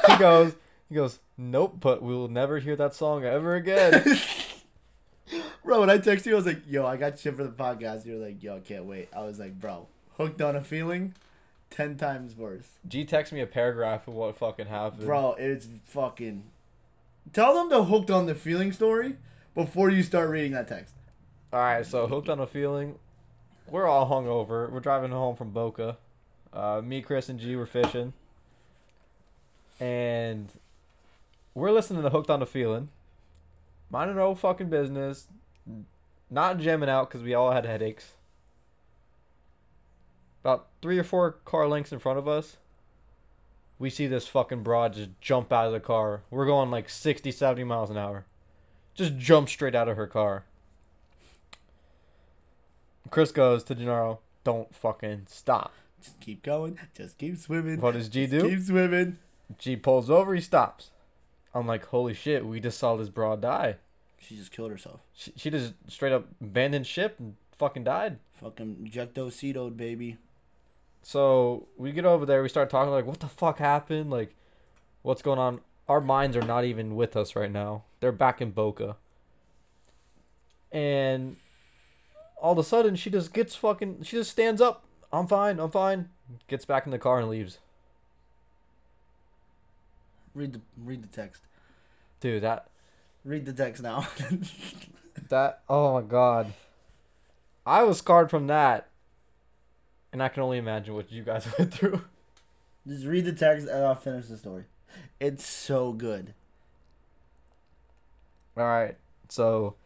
[SPEAKER 3] he goes, he goes, "Nope, but we will never hear that song ever again."
[SPEAKER 2] Bro, when I texted you, I was like, yo, I got shit for the podcast. You were like, yo, I can't wait. I was like, bro, hooked on a feeling, 10 times worse.
[SPEAKER 3] G texted me a paragraph of what fucking happened.
[SPEAKER 2] Bro, it's fucking. Tell them the hooked on the feeling story before you start reading that text.
[SPEAKER 3] All right, so Hooked on a Feeling. We're all hungover. We're driving home from Boca. Uh, me, Chris, and G were fishing, and we're listening to Hooked on a Feeling. Minding our own fucking business. Not jamming out because we all had headaches. About three or four car lengths in front of us, we see this fucking broad just jump out of the car. We're going like 60, 70 miles an hour. Just jump straight out of her car. Chris goes to Gennaro, don't fucking stop.
[SPEAKER 2] Just keep going. Just keep swimming.
[SPEAKER 3] What does G
[SPEAKER 2] Just
[SPEAKER 3] do?
[SPEAKER 2] Keep swimming.
[SPEAKER 3] G pulls over, he stops. I'm like, holy shit, we just saw this broad die.
[SPEAKER 2] She just killed herself.
[SPEAKER 3] She, she just straight up abandoned ship and fucking died.
[SPEAKER 2] Fucking ejectocetoed, baby.
[SPEAKER 3] So we get over there, we start talking like, what the fuck happened? Like, what's going on? Our minds are not even with us right now. They're back in Boca. And all of a sudden, she just gets fucking. She just stands up. I'm fine. I'm fine. Gets back in the car and leaves.
[SPEAKER 2] Read the read the text.
[SPEAKER 3] Dude, that
[SPEAKER 2] Read the text now.
[SPEAKER 3] that. Oh my god. I was scarred from that, and I can only imagine what you guys went through.
[SPEAKER 2] just read the text and I'll finish the story. It's so good.
[SPEAKER 3] All right. So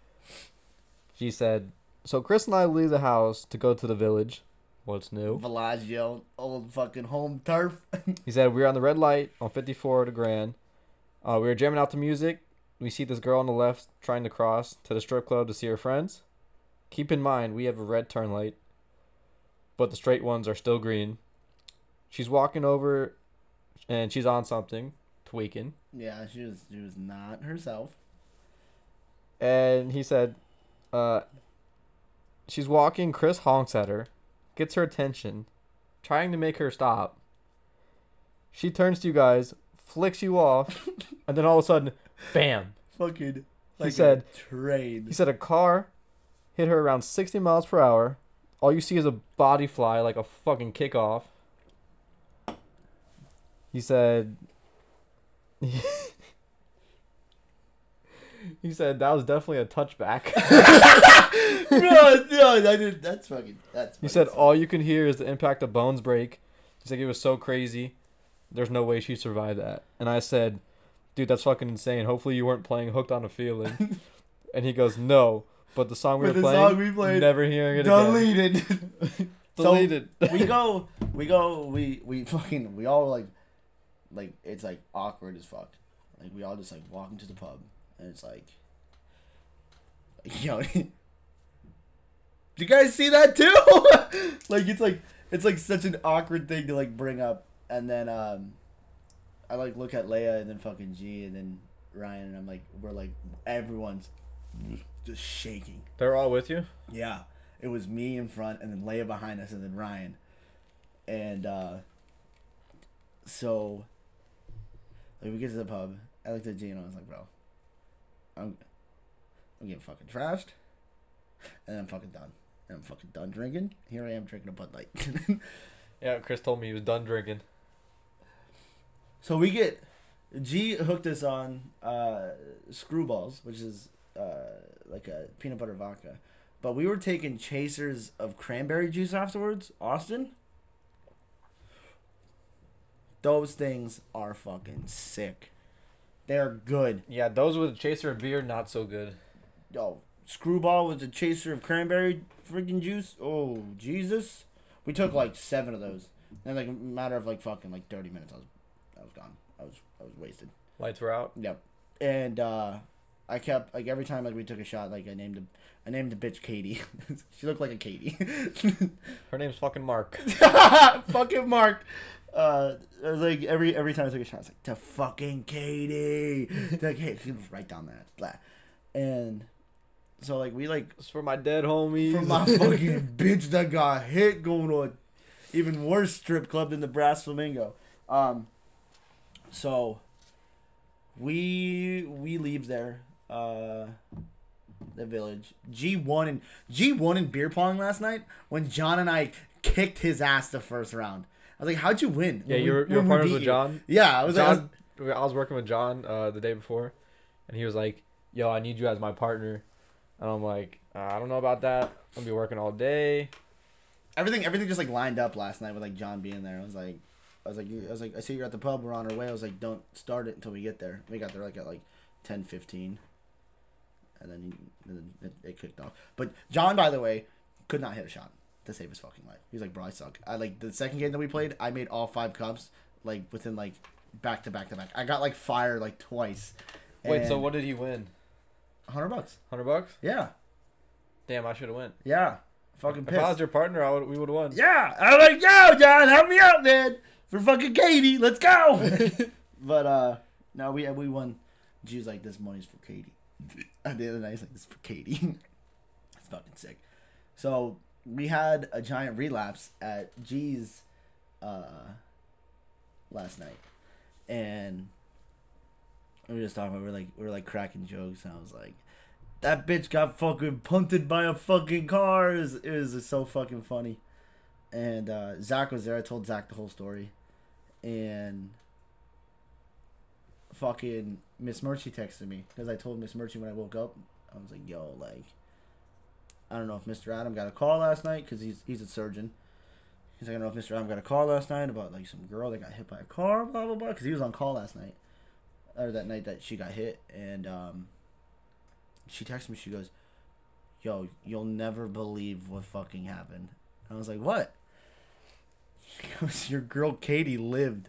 [SPEAKER 3] she said, so Chris and I leave the house to go to the village. What's new?
[SPEAKER 2] Villaggio, old fucking home turf.
[SPEAKER 3] He said we were on the red light on 54 to Grand. Uh, we were jamming out to music. We see this girl on the left trying to cross to the strip club to see her friends. Keep in mind we have a red turn light, but the straight ones are still green. She's walking over, and she's on something, tweaking.
[SPEAKER 2] yeah, she was she was not herself.
[SPEAKER 3] And he said, uh, she's walking. Chris honks at her, gets her attention, trying to make her stop. She turns to you guys, flicks you off, and then all of a sudden, bam!
[SPEAKER 2] Fucking like
[SPEAKER 3] He
[SPEAKER 2] said- train.
[SPEAKER 3] He said a car hit her around 60 miles per hour. All you see is a body fly like a fucking kickoff. He said. he said that was definitely a touchback.
[SPEAKER 2] no, no, I did. That's fucking. That's.
[SPEAKER 3] He said
[SPEAKER 2] sad.
[SPEAKER 3] all you can hear is the impact of bones break. He's like it was so crazy. There's no way she survived that. And I said, dude, that's fucking insane. Hopefully you weren't playing hooked on a feeling. and he goes, no. But the song we were playing,
[SPEAKER 2] song we played,
[SPEAKER 3] never hearing it again.
[SPEAKER 2] deleted.
[SPEAKER 3] Deleted.
[SPEAKER 2] we go, we go, we we fucking, we all like, like it's like awkward as fuck. Like we all just like walk into the pub, and it's like, yo, did you guys see that too? like it's like it's like such an awkward thing to like bring up, and then um, I like look at Leia and then fucking G and then Ryan, and I'm like, we're like everyone's just shaking.
[SPEAKER 3] They're all with you?
[SPEAKER 2] Yeah. It was me in front and then Leia behind us and then Ryan. And uh so like we get to the pub. I looked at Gino, and I was like, bro. I'm I'm getting fucking trashed, and I'm fucking done. And I'm fucking done drinking. Here I am drinking a Bud Light.
[SPEAKER 3] Yeah, Chris told me he was done drinking.
[SPEAKER 2] so we get G hooked us on uh, screwballs, which is uh, like a peanut butter vodka. But we were taking chasers of cranberry juice afterwards. Austin. Those things are fucking sick. They're good.
[SPEAKER 3] Yeah, those with a chaser of beer, not so good.
[SPEAKER 2] Yo, screwball with a chaser of cranberry freaking juice. Oh Jesus! We took like seven of those. And like a matter of like fucking like thirty minutes, I was, I was gone. I was, I was wasted.
[SPEAKER 3] Lights were out.
[SPEAKER 2] Yep. And uh, I kept like every time like we took a shot, like I named the, I named the bitch Katie. she looked like a Katie.
[SPEAKER 3] Her name's fucking Mark.
[SPEAKER 2] fucking Mark. Uh, it was like every every time I took a shot, I was like, "To fucking Katie." To Katie. She was right down there, blah. And so like we like
[SPEAKER 3] It's for my dead homies.
[SPEAKER 2] for my fucking bitch that got hit going on even worse strip club than the Brass Flamingo. Um, so we we leave there, uh, the village. G one and G one in beer pong last night when John and I kicked his ass the first round. I was like, "How'd you win?"
[SPEAKER 3] yeah,
[SPEAKER 2] when
[SPEAKER 3] you
[SPEAKER 2] we-
[SPEAKER 3] were, you were partners with
[SPEAKER 2] you?"
[SPEAKER 3] John.
[SPEAKER 2] Yeah, I was like, I was-
[SPEAKER 3] I was working with John uh, the day before, and he was like, "Yo, I need you as my partner," and I'm like, uh, "I don't know about that. I'm gonna be working all day."
[SPEAKER 2] everything everything just like lined up last night with like John being there. I was like, I was like, I was like, I see you're at the pub. We're on our way. I was like, don't start it until we get there. We got there like at like ten fifteen, and then, he, and then it, it kicked off. But John, by the way, could not hit a shot to save his fucking life. He's like, bro, I suck. I like the second game that we played. I made all five cups like within like back to back to back. I got like fired like twice.
[SPEAKER 3] Wait, so what did he win?
[SPEAKER 2] Hundred bucks.
[SPEAKER 3] Hundred bucks?
[SPEAKER 2] Yeah,
[SPEAKER 3] Damn, I should have went.
[SPEAKER 2] yeah. Fucking
[SPEAKER 3] If I was your partner, I would. We would have won.
[SPEAKER 2] Yeah, I'm like, yo, John, help me out, man, for fucking Katie. Let's go. but uh, no, we we won. She was like, this money's for Katie. At the end of the night, he's like, for Katie. It's fucking sick. So we had a giant relapse at G's uh, last night, and we were just talking. about We were like, we were like cracking jokes, and I was like, that bitch got fucking punted by a fucking car. It was, it was so fucking funny. And uh, Zach was there. I told Zach the whole story, and fucking Miss Murchie texted me because I told Miss Murchie when I woke up. I was like, "Yo, like, I don't know if Mr. Adam got a call last night because he's he's a surgeon. He's like, I don't know if Mr. Adam got a call last night about like some girl that got hit by a car, blah blah blah. Because he was on call last night, or that night that she got hit, and um, she texted me. She goes, "Yo, you'll never believe what fucking happened." I was like, "What?" She goes, "Your girl Katie lived."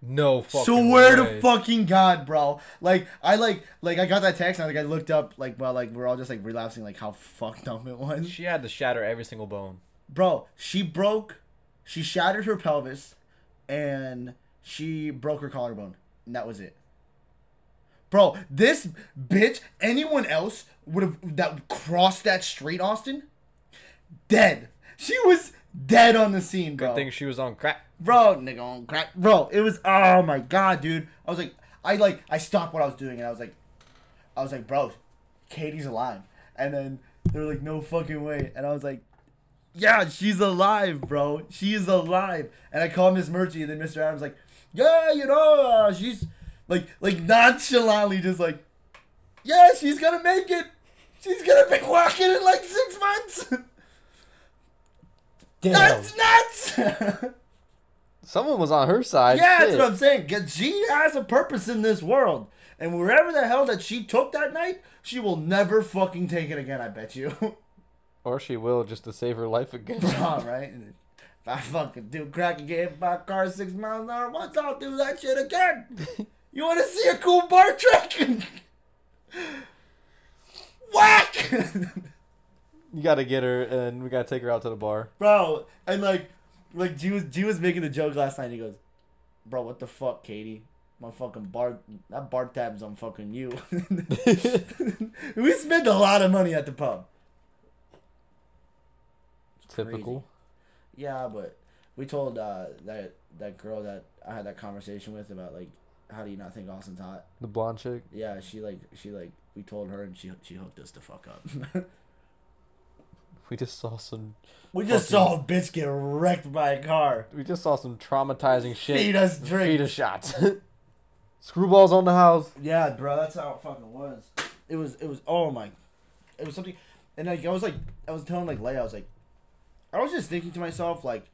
[SPEAKER 3] No fucking.
[SPEAKER 2] Swear
[SPEAKER 3] way.
[SPEAKER 2] to fucking God, bro. Like I like like I got that text and I, like I looked up like well like we're all just like relapsing like how fucked up it was.
[SPEAKER 3] She had to shatter every single bone.
[SPEAKER 2] Bro, she broke she shattered her pelvis and she broke her collarbone. And that was it. Bro, this bitch, anyone else would have that crossed that street, Austin, dead. She was dead on the scene, bro
[SPEAKER 3] Good thing she was on crack.
[SPEAKER 2] bro, nigga on crack, bro. It was oh my god, dude. I was like, I like, I stopped what I was doing and I was like, I was like, bro, Katie's alive. And then they were like, no fucking way. And I was like, yeah, she's alive, bro. She is alive. And I called Miss Murchie and then Mr. Adams like, yeah, you know, uh, she's like, like nonchalantly just like, yeah, she's gonna make it. She's gonna be walking in like six months. That's nuts.
[SPEAKER 3] Someone was on her side.
[SPEAKER 2] Yeah, that's what I'm saying. Cause She has a purpose in this world. And wherever the hell that she took that night, she will never fucking take it again, I bet you.
[SPEAKER 3] Or she will just to save her life again.
[SPEAKER 2] All right. If I fucking do crack and get hit by a car six miles an hour once, I'll do that shit again. You want to see a cool bar trick? Whack!
[SPEAKER 3] You gotta get her, and we gotta take her out to the bar.
[SPEAKER 2] bro, and like, like G was G was making the joke last night. He goes, "Bro, what the fuck, Katie? My fucking bar that bar tab's on fucking you." we spent a lot of money at the pub. It's
[SPEAKER 3] Typical.
[SPEAKER 2] crazy. Yeah, but we told uh, that that girl that I had that conversation with about like, how do you not think Austin's hot?
[SPEAKER 3] The blonde chick.
[SPEAKER 2] Yeah, she like she like we told her, and she she hooked us to fuck up.
[SPEAKER 3] We just saw some.
[SPEAKER 2] we just saw a bitch get wrecked by a car.
[SPEAKER 3] We just saw some traumatizing shit.
[SPEAKER 2] Feed us drinks.
[SPEAKER 3] Feed us shots. Screwballs on the house.
[SPEAKER 2] Yeah, bro, that's how it fucking was. It was, it was, oh my, it was something, and like I was like, I was telling like Leia, I was like, I was just thinking to myself like,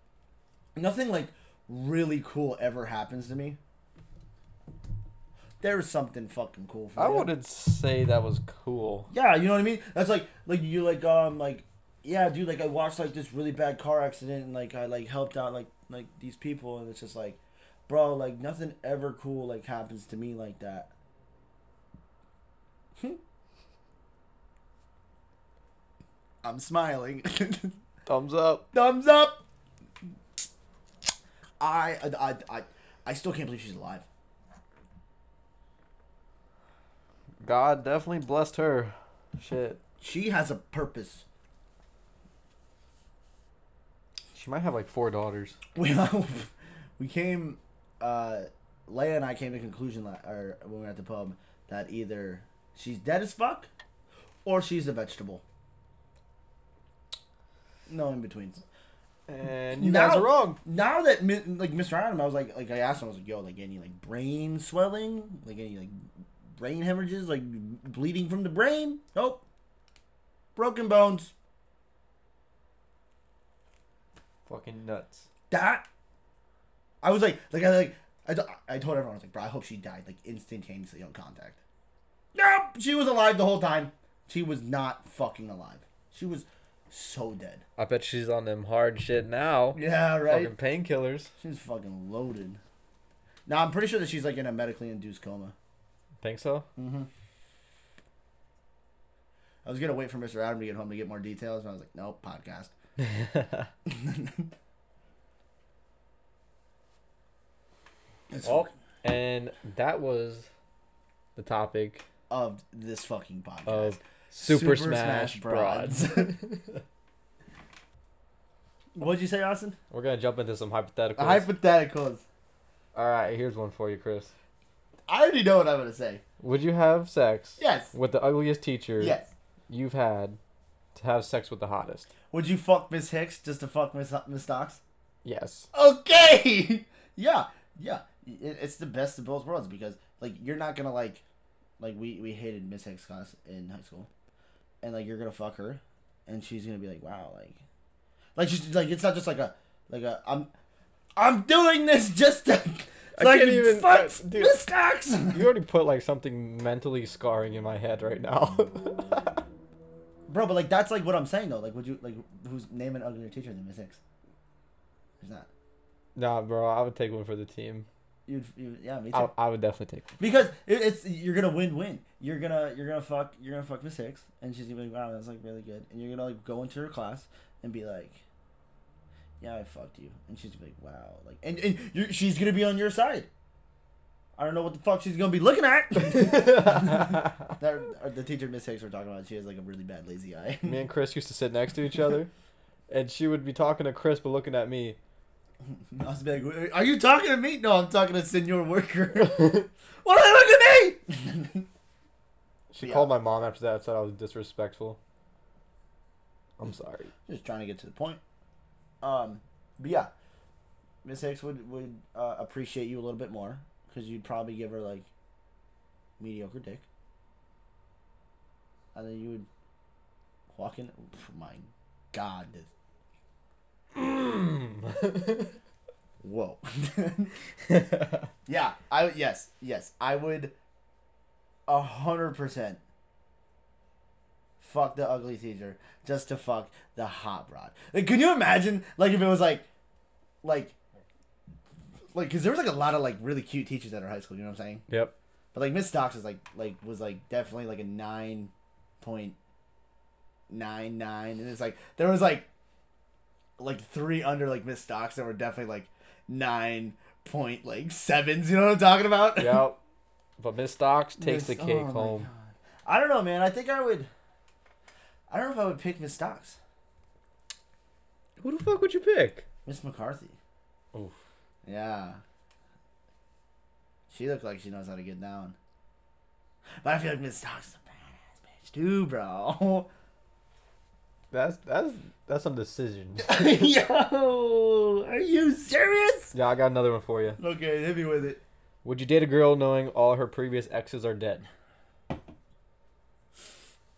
[SPEAKER 2] nothing like really cool ever happens to me. There was something fucking cool for
[SPEAKER 3] I
[SPEAKER 2] you.
[SPEAKER 3] wouldn't say that was cool.
[SPEAKER 2] Yeah, you know what I mean. That's like like you like um like yeah, dude. Like I watched like this really bad car accident and like I like helped out like like these people and it's just like, bro, like nothing ever cool like happens to me like that. I'm smiling.
[SPEAKER 3] Thumbs up.
[SPEAKER 2] Thumbs up. I, I I I still can't believe she's alive.
[SPEAKER 3] God definitely blessed her. Shit.
[SPEAKER 2] She has a purpose.
[SPEAKER 3] She might have like four daughters.
[SPEAKER 2] we we came uh Leia and I came to conclusion la- or when we were at the pub that either she's dead as fuck or she's a vegetable. No in betweens.
[SPEAKER 3] And you
[SPEAKER 2] Now-
[SPEAKER 3] guys are wrong.
[SPEAKER 2] Now that like Mr. Adam, I was like like I asked him, I was like, yo, like any like brain swelling, like any like brain hemorrhages, like bleeding from the brain? Nope. Broken bones.
[SPEAKER 3] Fucking nuts.
[SPEAKER 2] that I was like, like I like I, t- I told everyone I was like, bro, I hope she died like instantaneously on contact. Nope, she was alive the whole time. She was not fucking alive. She was so dead.
[SPEAKER 3] I bet she's on them hard shit now.
[SPEAKER 2] Yeah, right.
[SPEAKER 3] Fucking painkillers.
[SPEAKER 2] She's fucking loaded. Now I'm pretty sure that she's like in a medically induced coma.
[SPEAKER 3] Think so?
[SPEAKER 2] Mm-hmm. I was gonna wait for Mr. Adam to get home to get more details, and I was like, nope, podcast. It's
[SPEAKER 3] Oh,
[SPEAKER 2] fucking-
[SPEAKER 3] and that was the topic
[SPEAKER 2] of this fucking podcast.
[SPEAKER 3] of Super, Smash, Broads.
[SPEAKER 2] What'd you say, Austin?
[SPEAKER 3] We're gonna jump into some hypotheticals.
[SPEAKER 2] Hypotheticals.
[SPEAKER 3] All right, here's one for you, Chris.
[SPEAKER 2] I already know what I'm gonna say.
[SPEAKER 3] Would you have sex
[SPEAKER 2] Yes.
[SPEAKER 3] with the ugliest teacher
[SPEAKER 2] Yes.
[SPEAKER 3] you've had to have sex with the hottest?
[SPEAKER 2] Would you fuck Miss Hicks just to fuck Miss Miss Stocks?
[SPEAKER 3] Yes.
[SPEAKER 2] Okay. yeah. Yeah. It, it's the best of both worlds because like you're not gonna like, like we we hated Miss Hicks class in high school, and like you're gonna fuck her, and she's gonna be like, wow, like, like she's like it's not just like a like a I'm, I'm doing this just to. So I,
[SPEAKER 3] can't
[SPEAKER 2] can
[SPEAKER 3] even-
[SPEAKER 2] fuck
[SPEAKER 3] uh, dude.
[SPEAKER 2] Miss Stocks.
[SPEAKER 3] You already put like something mentally scarring in my head right now.
[SPEAKER 2] Bro, but like that's like what I'm saying though. Like, would you like who's name an uglier teacher than Miss Hicks? There's not.
[SPEAKER 3] nah, bro, I would take one for the team.
[SPEAKER 2] You'd, you yeah, me too.
[SPEAKER 3] I, I would definitely take one.
[SPEAKER 2] Because it, it's you're gonna win win. You're gonna you're gonna fuck you're gonna fuck Miss Hicks, and she's gonna be like, wow, that's like really good. And you're gonna like go into her class and be like, yeah, I fucked you, and she's gonna be like, wow, like, and and you're, she's gonna be on your side. I don't know what the fuck she's gonna be looking at. that, or the teacher Miss Hicks we're talking about, she has like a really bad lazy eye.
[SPEAKER 3] Me and Chris used to sit next to each other, and she would be talking to Chris but looking at me.
[SPEAKER 2] I was like, are you talking to me? No, I'm talking to Senor Worker. Why look at me?
[SPEAKER 3] She
[SPEAKER 2] Yeah.
[SPEAKER 3] called my mom after that, said I was disrespectful. I'm sorry.
[SPEAKER 2] Just trying to get to the point. Um, but yeah, Miss Hicks would would uh, appreciate you a little bit more because you'd probably give her like mediocre dick, and then you would walk in. oh my God, this. Mm. Whoa. yeah, I yes yes I would. A hundred percent. Fuck the ugly teacher just to fuck the hot broad. Like, can you imagine? Like, if it was like, like, like, cause there was like a lot of like really cute teachers at our high school. You know what I'm saying?
[SPEAKER 3] Yep.
[SPEAKER 2] But like Miss Stocks is like like was like definitely like a nine point nine nine, and it's like there was like like three under like Miss Stocks that were definitely like nine point like sevens. You know what I'm talking about?
[SPEAKER 3] Yep. But Miss Stocks takes the cake
[SPEAKER 2] oh
[SPEAKER 3] home.
[SPEAKER 2] I don't know, man. I think I would. I don't know if I would pick Miss Stocks.
[SPEAKER 3] Who the fuck would you pick?
[SPEAKER 2] Miss McCarthy.
[SPEAKER 3] Oof.
[SPEAKER 2] Yeah. She looked like she knows how to get down. But I feel like Miss Stocks is a badass bitch too, bro.
[SPEAKER 3] That's that's that's some decision.
[SPEAKER 2] Yo, are you serious?
[SPEAKER 3] yeah, I got another one for you.
[SPEAKER 2] Okay, hit me with it.
[SPEAKER 3] Would you date a girl knowing all her previous exes are dead?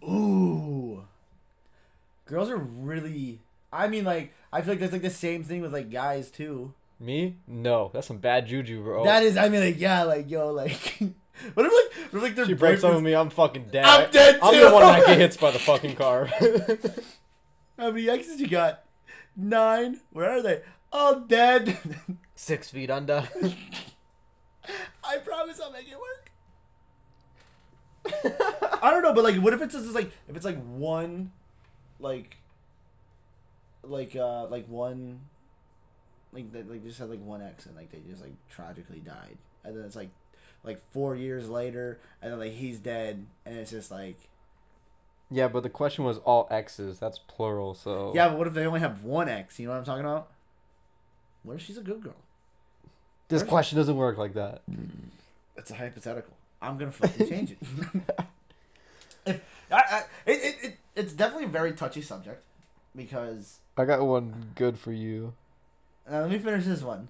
[SPEAKER 2] Ooh. Girls are really. I mean, like, I feel like that's like the same thing with like guys too.
[SPEAKER 3] Me? No, that's some bad juju, bro.
[SPEAKER 2] That is, I mean, like, yeah, like, yo, like, what if like, what if like their
[SPEAKER 3] she breaks up with me, I'm fucking dead.
[SPEAKER 2] I'm dead too.
[SPEAKER 3] I'm the one that gets hit by the fucking car.
[SPEAKER 2] How many exes you got? Nine. Where are they? All dead.
[SPEAKER 3] Six feet under.
[SPEAKER 2] I promise I'll make it work. I don't know, but like, what if it's just like if it's like one, like, like uh, like one, like they like just had like one ex and like they just like tragically died, and then it's like, like four years later, and then like he's dead, and it's just like,
[SPEAKER 3] yeah, but the question was all exes. That's plural, so
[SPEAKER 2] yeah, but what if they only have one ex? You know what I'm talking about? What if she's a good girl?
[SPEAKER 3] This question doesn't work like that. Mm.
[SPEAKER 2] It's a hypothetical. I'm gonna fucking change it. if I, I it, it, it, it's definitely a very touchy subject because
[SPEAKER 3] I got one good for you.
[SPEAKER 2] Now let me finish this one.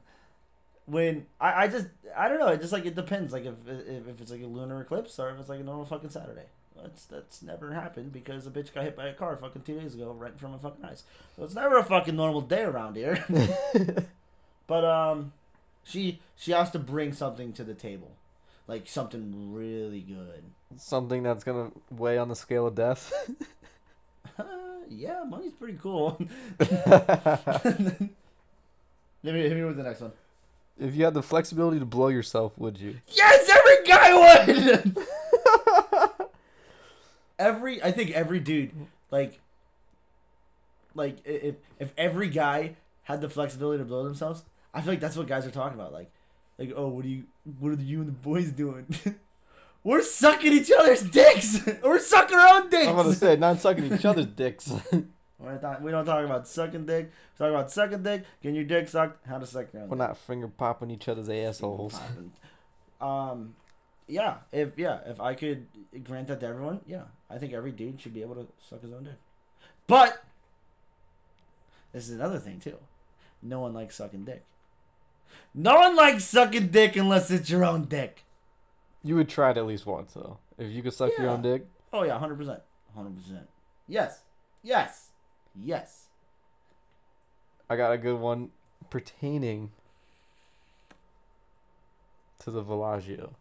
[SPEAKER 2] When I, I just I don't know it just like it depends like if, if if it's like a lunar eclipse or if it's like a normal fucking Saturday. That's that's never happened because a bitch got hit by a car fucking two days ago right from my fucking eyes. So it's never a fucking normal day around here. but um, she she has to bring something to the table, like something really good.
[SPEAKER 3] Something that's gonna weigh on the scale of death.
[SPEAKER 2] Uh, yeah, money's pretty cool. Let me hit me with the next one.
[SPEAKER 3] if you had the flexibility to blow yourself, would you?
[SPEAKER 2] Yes, every guy would. every, I think every dude, like, like if if every guy had the flexibility to blow themselves, I feel like that's what guys are talking about. Like, like oh, what are you, what are you and the boys doing? We're sucking each other's dicks. We're sucking our own dicks.
[SPEAKER 3] I'm gonna say not sucking each other's dicks.
[SPEAKER 2] We're not we don't talk about sucking dick. We talk about sucking dick, Can your dick sucked, how to suck your own.
[SPEAKER 3] We're
[SPEAKER 2] dick.
[SPEAKER 3] not finger popping each other's assholes.
[SPEAKER 2] Um, yeah, if yeah, if I could grant that to everyone, yeah, I think every dude should be able to suck his own dick. But this is another thing too. No one likes sucking dick. No one likes sucking dick unless it's your own dick.
[SPEAKER 3] You would try it at least once though. If you could suck your own dick,
[SPEAKER 2] Oh yeah, hundred percent, hundred percent. Yes, yes, yes.
[SPEAKER 3] I got a good one pertaining to the Villaggio.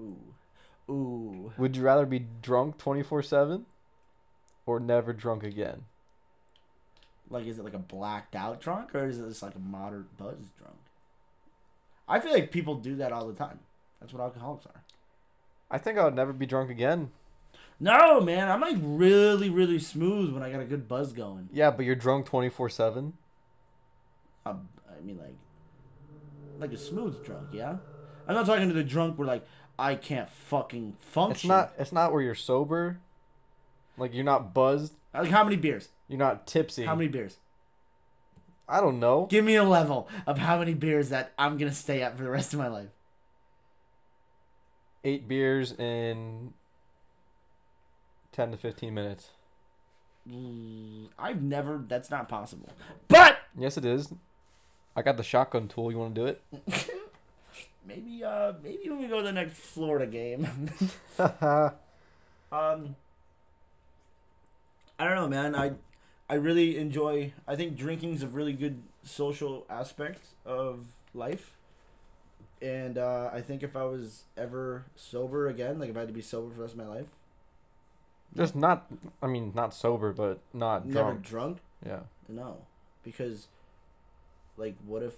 [SPEAKER 2] Ooh, ooh.
[SPEAKER 3] Would you rather be drunk 24 7 or never drunk again?
[SPEAKER 2] Like, is it like a blacked out drunk or is it just like a moderate buzz drunk? I feel like people do that all the time. That's what alcoholics are.
[SPEAKER 3] I think I would never be drunk again.
[SPEAKER 2] No, man, I'm like really, really smooth when I got a good buzz going.
[SPEAKER 3] Yeah, but you're drunk 24 7.
[SPEAKER 2] Um, I mean, like, like a smooth drunk, yeah. I'm not talking to the drunk where like I can't fucking function.
[SPEAKER 3] It's not it's not where you're sober. Like you're not buzzed,
[SPEAKER 2] like how many beers?
[SPEAKER 3] you're not tipsy.
[SPEAKER 2] How many beers?
[SPEAKER 3] I don't know.
[SPEAKER 2] Give me a level of how many beers that I'm gonna stay at for the rest of my life.
[SPEAKER 3] 8 beers in 10 to 15 minutes.
[SPEAKER 2] Mm, I've never. That's not possible. But
[SPEAKER 3] Yes, it is. I got the shotgun tool. You want to do it?
[SPEAKER 2] maybe, uh, maybe when we go to the next Florida game. Um, I don't know, man. I I really enjoy. I think drinking's a really good social aspect of life. And uh, I think if I was ever sober again, like if I had to be sober for the rest of my life,
[SPEAKER 3] Just not, I mean, not sober, but not drunk.
[SPEAKER 2] never
[SPEAKER 3] drunk.
[SPEAKER 2] drunk,
[SPEAKER 3] Yeah.
[SPEAKER 2] no, because, like, what if,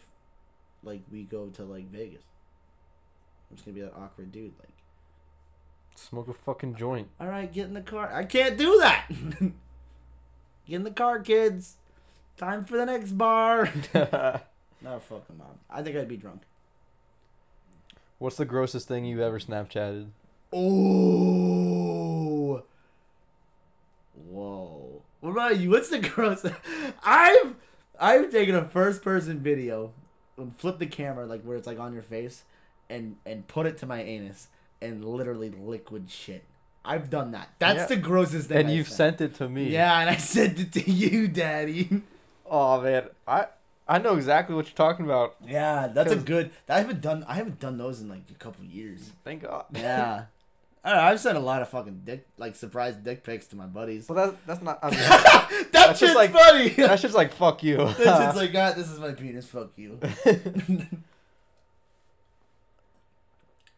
[SPEAKER 2] like, we go to like Vegas? I'm just gonna be that awkward dude, like.
[SPEAKER 3] Smoke a fucking joint.
[SPEAKER 2] All right, get in the car. I can't do that. get in the car, kids. Time for the next bar. no, fuck them up. I think I'd be drunk.
[SPEAKER 3] What's the grossest thing you ever Snapchatted?
[SPEAKER 2] Oh. What about you? What's the gross? I've I've taken a first person video and flip the camera like where it's like on your face and and put it to my anus and literally liquid shit. I've done that. That's
[SPEAKER 3] Yeah.
[SPEAKER 2] the grossest thing.
[SPEAKER 3] and
[SPEAKER 2] I've
[SPEAKER 3] you've sent it to me.
[SPEAKER 2] Yeah, and I sent it to you, Daddy.
[SPEAKER 3] Oh man, I I know exactly what you're talking about.
[SPEAKER 2] Yeah, that's a good. I haven't done. I haven't done those in like a couple years.
[SPEAKER 3] Thank God.
[SPEAKER 2] Yeah. I don't know, I've sent a lot of fucking dick, like surprise dick pics to my buddies.
[SPEAKER 3] Well, that, that's not. I mean,
[SPEAKER 2] that
[SPEAKER 3] That's
[SPEAKER 2] shit's
[SPEAKER 3] just like-
[SPEAKER 2] funny.
[SPEAKER 3] that's just like fuck you.
[SPEAKER 2] that shit's like, God, this is my penis. Fuck you.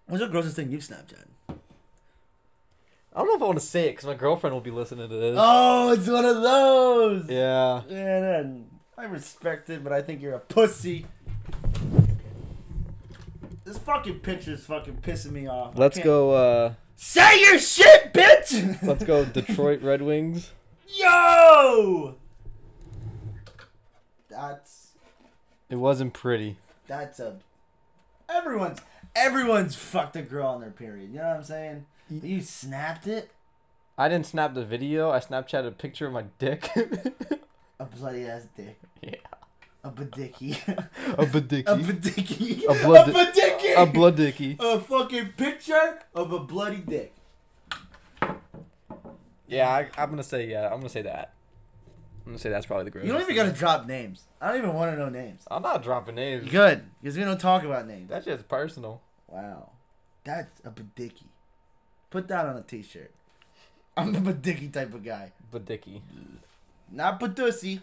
[SPEAKER 2] What's the grossest thing you've Snapchat?
[SPEAKER 3] I don't know if I want to say it because my girlfriend will be listening to this.
[SPEAKER 2] Oh, it's one of those.
[SPEAKER 3] Yeah.
[SPEAKER 2] Yeah, then I respect it, but I think you're a pussy. This fucking picture's fucking pissing me off.
[SPEAKER 3] Let's go. uh
[SPEAKER 2] Say your shit, bitch.
[SPEAKER 3] Let's go. Detroit Red Wings.
[SPEAKER 2] Yo. That's
[SPEAKER 3] It wasn't pretty.
[SPEAKER 2] that's a everyone's everyone's fucked a girl on their period. You know what I'm saying? You snapped it.
[SPEAKER 3] I didn't snap the video. I Snapchatted a picture of my dick.
[SPEAKER 2] A bloody ass dick.
[SPEAKER 3] yeah.
[SPEAKER 2] A badicky.
[SPEAKER 3] A badicky.
[SPEAKER 2] a badicky.
[SPEAKER 3] A blood-
[SPEAKER 2] A badicky.
[SPEAKER 3] A blood dicky.
[SPEAKER 2] a fucking picture of a bloody dick.
[SPEAKER 3] Yeah, I, I'm gonna say yeah. I'm gonna say that. I'm gonna say that's probably the greatest.
[SPEAKER 2] You don't even gotta drop names. I don't even want to know names.
[SPEAKER 3] I'm not dropping names.
[SPEAKER 2] Good, because we don't talk about names.
[SPEAKER 3] That's just personal.
[SPEAKER 2] Wow, that's a badicky. Put that on a t-shirt. I'm a badicky type of guy,
[SPEAKER 3] Badicky.
[SPEAKER 2] not padussy.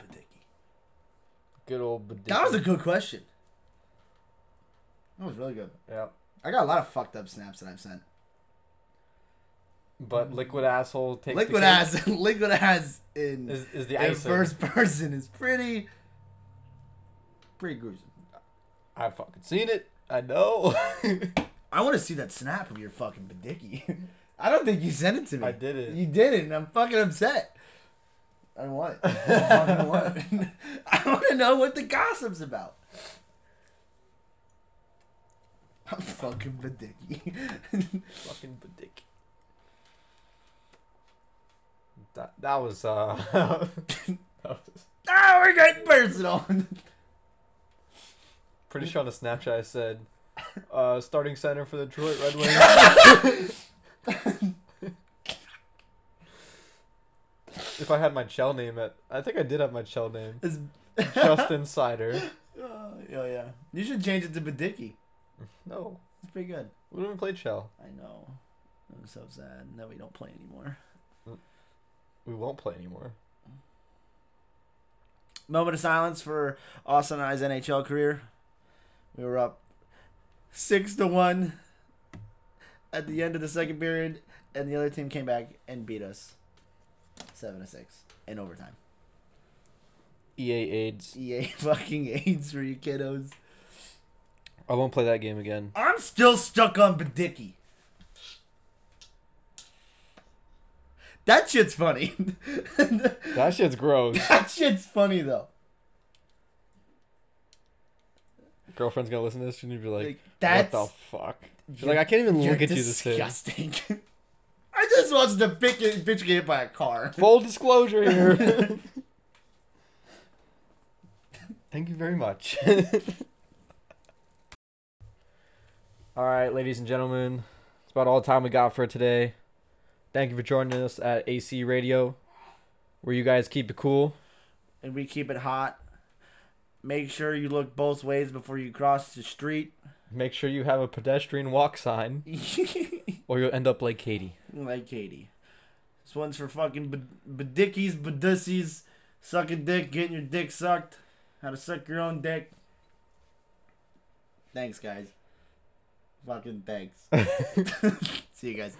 [SPEAKER 2] Badicky.
[SPEAKER 3] Good old Badicky.
[SPEAKER 2] That was a good question. That was really good.
[SPEAKER 3] Yeah.
[SPEAKER 2] I got a lot of fucked up snaps that I've sent.
[SPEAKER 3] But liquid asshole takes the
[SPEAKER 2] Liquid
[SPEAKER 3] cake
[SPEAKER 2] ass, liquid ass in,
[SPEAKER 3] is, is the
[SPEAKER 2] in first person is pretty, pretty gruesome.
[SPEAKER 3] I've fucking seen it. I know.
[SPEAKER 2] I want to see that snap of your fucking badicky. I don't think you sent it to me.
[SPEAKER 3] I did it.
[SPEAKER 2] You did it, and I'm fucking upset. I want it. I want it. I want to know what the gossip's about. I'm fucking badicky.
[SPEAKER 3] fucking Badicky. That that was uh. that was,
[SPEAKER 2] ah, we're getting personal.
[SPEAKER 3] pretty sure on the Snapchat I said, uh, starting center for the Detroit Red Wings. if I had my shell name at, I think I did have my shell name.
[SPEAKER 2] It's-
[SPEAKER 3] Justin Sider.
[SPEAKER 2] oh, yeah, yeah. You should change it to badicky.
[SPEAKER 3] No,
[SPEAKER 2] It's pretty good.
[SPEAKER 3] we haven't played shell.
[SPEAKER 2] I know. I'm so sad that we don't play anymore. Mm.
[SPEAKER 3] We won't play anymore.
[SPEAKER 2] Moment of silence for Austin and I's NHL career. We were up six to one at the end of the second period, and the other team came back and beat us seven to six in overtime.
[SPEAKER 3] EA AIDS.
[SPEAKER 2] EA fucking AIDS for you kiddos.
[SPEAKER 3] I won't play that game again.
[SPEAKER 2] I'm still stuck on Badicky. That shit's funny.
[SPEAKER 3] That shit's gross.
[SPEAKER 2] that shit's funny though.
[SPEAKER 3] Girlfriend's gonna listen to this and you'd be like,
[SPEAKER 2] Like,
[SPEAKER 3] "What the fuck?" She's like, "I can't even look at you same."
[SPEAKER 2] disgusting. I just watched the bitch bitch get hit by a car.
[SPEAKER 3] Full disclosure here. Thank you very much. All right, ladies and gentlemen, it's about all the time we got for today. Thank you for joining us at AC Radio, where you guys keep it cool.
[SPEAKER 2] And we keep it hot. Make sure you look both ways before you cross the street.
[SPEAKER 3] Make sure you have a pedestrian walk sign, or you'll end up like Katie.
[SPEAKER 2] like Katie. This one's for fucking badickies, badussies, sucking dick, getting your dick sucked, how to suck your own dick. Thanks, guys. Fucking thanks. See you guys.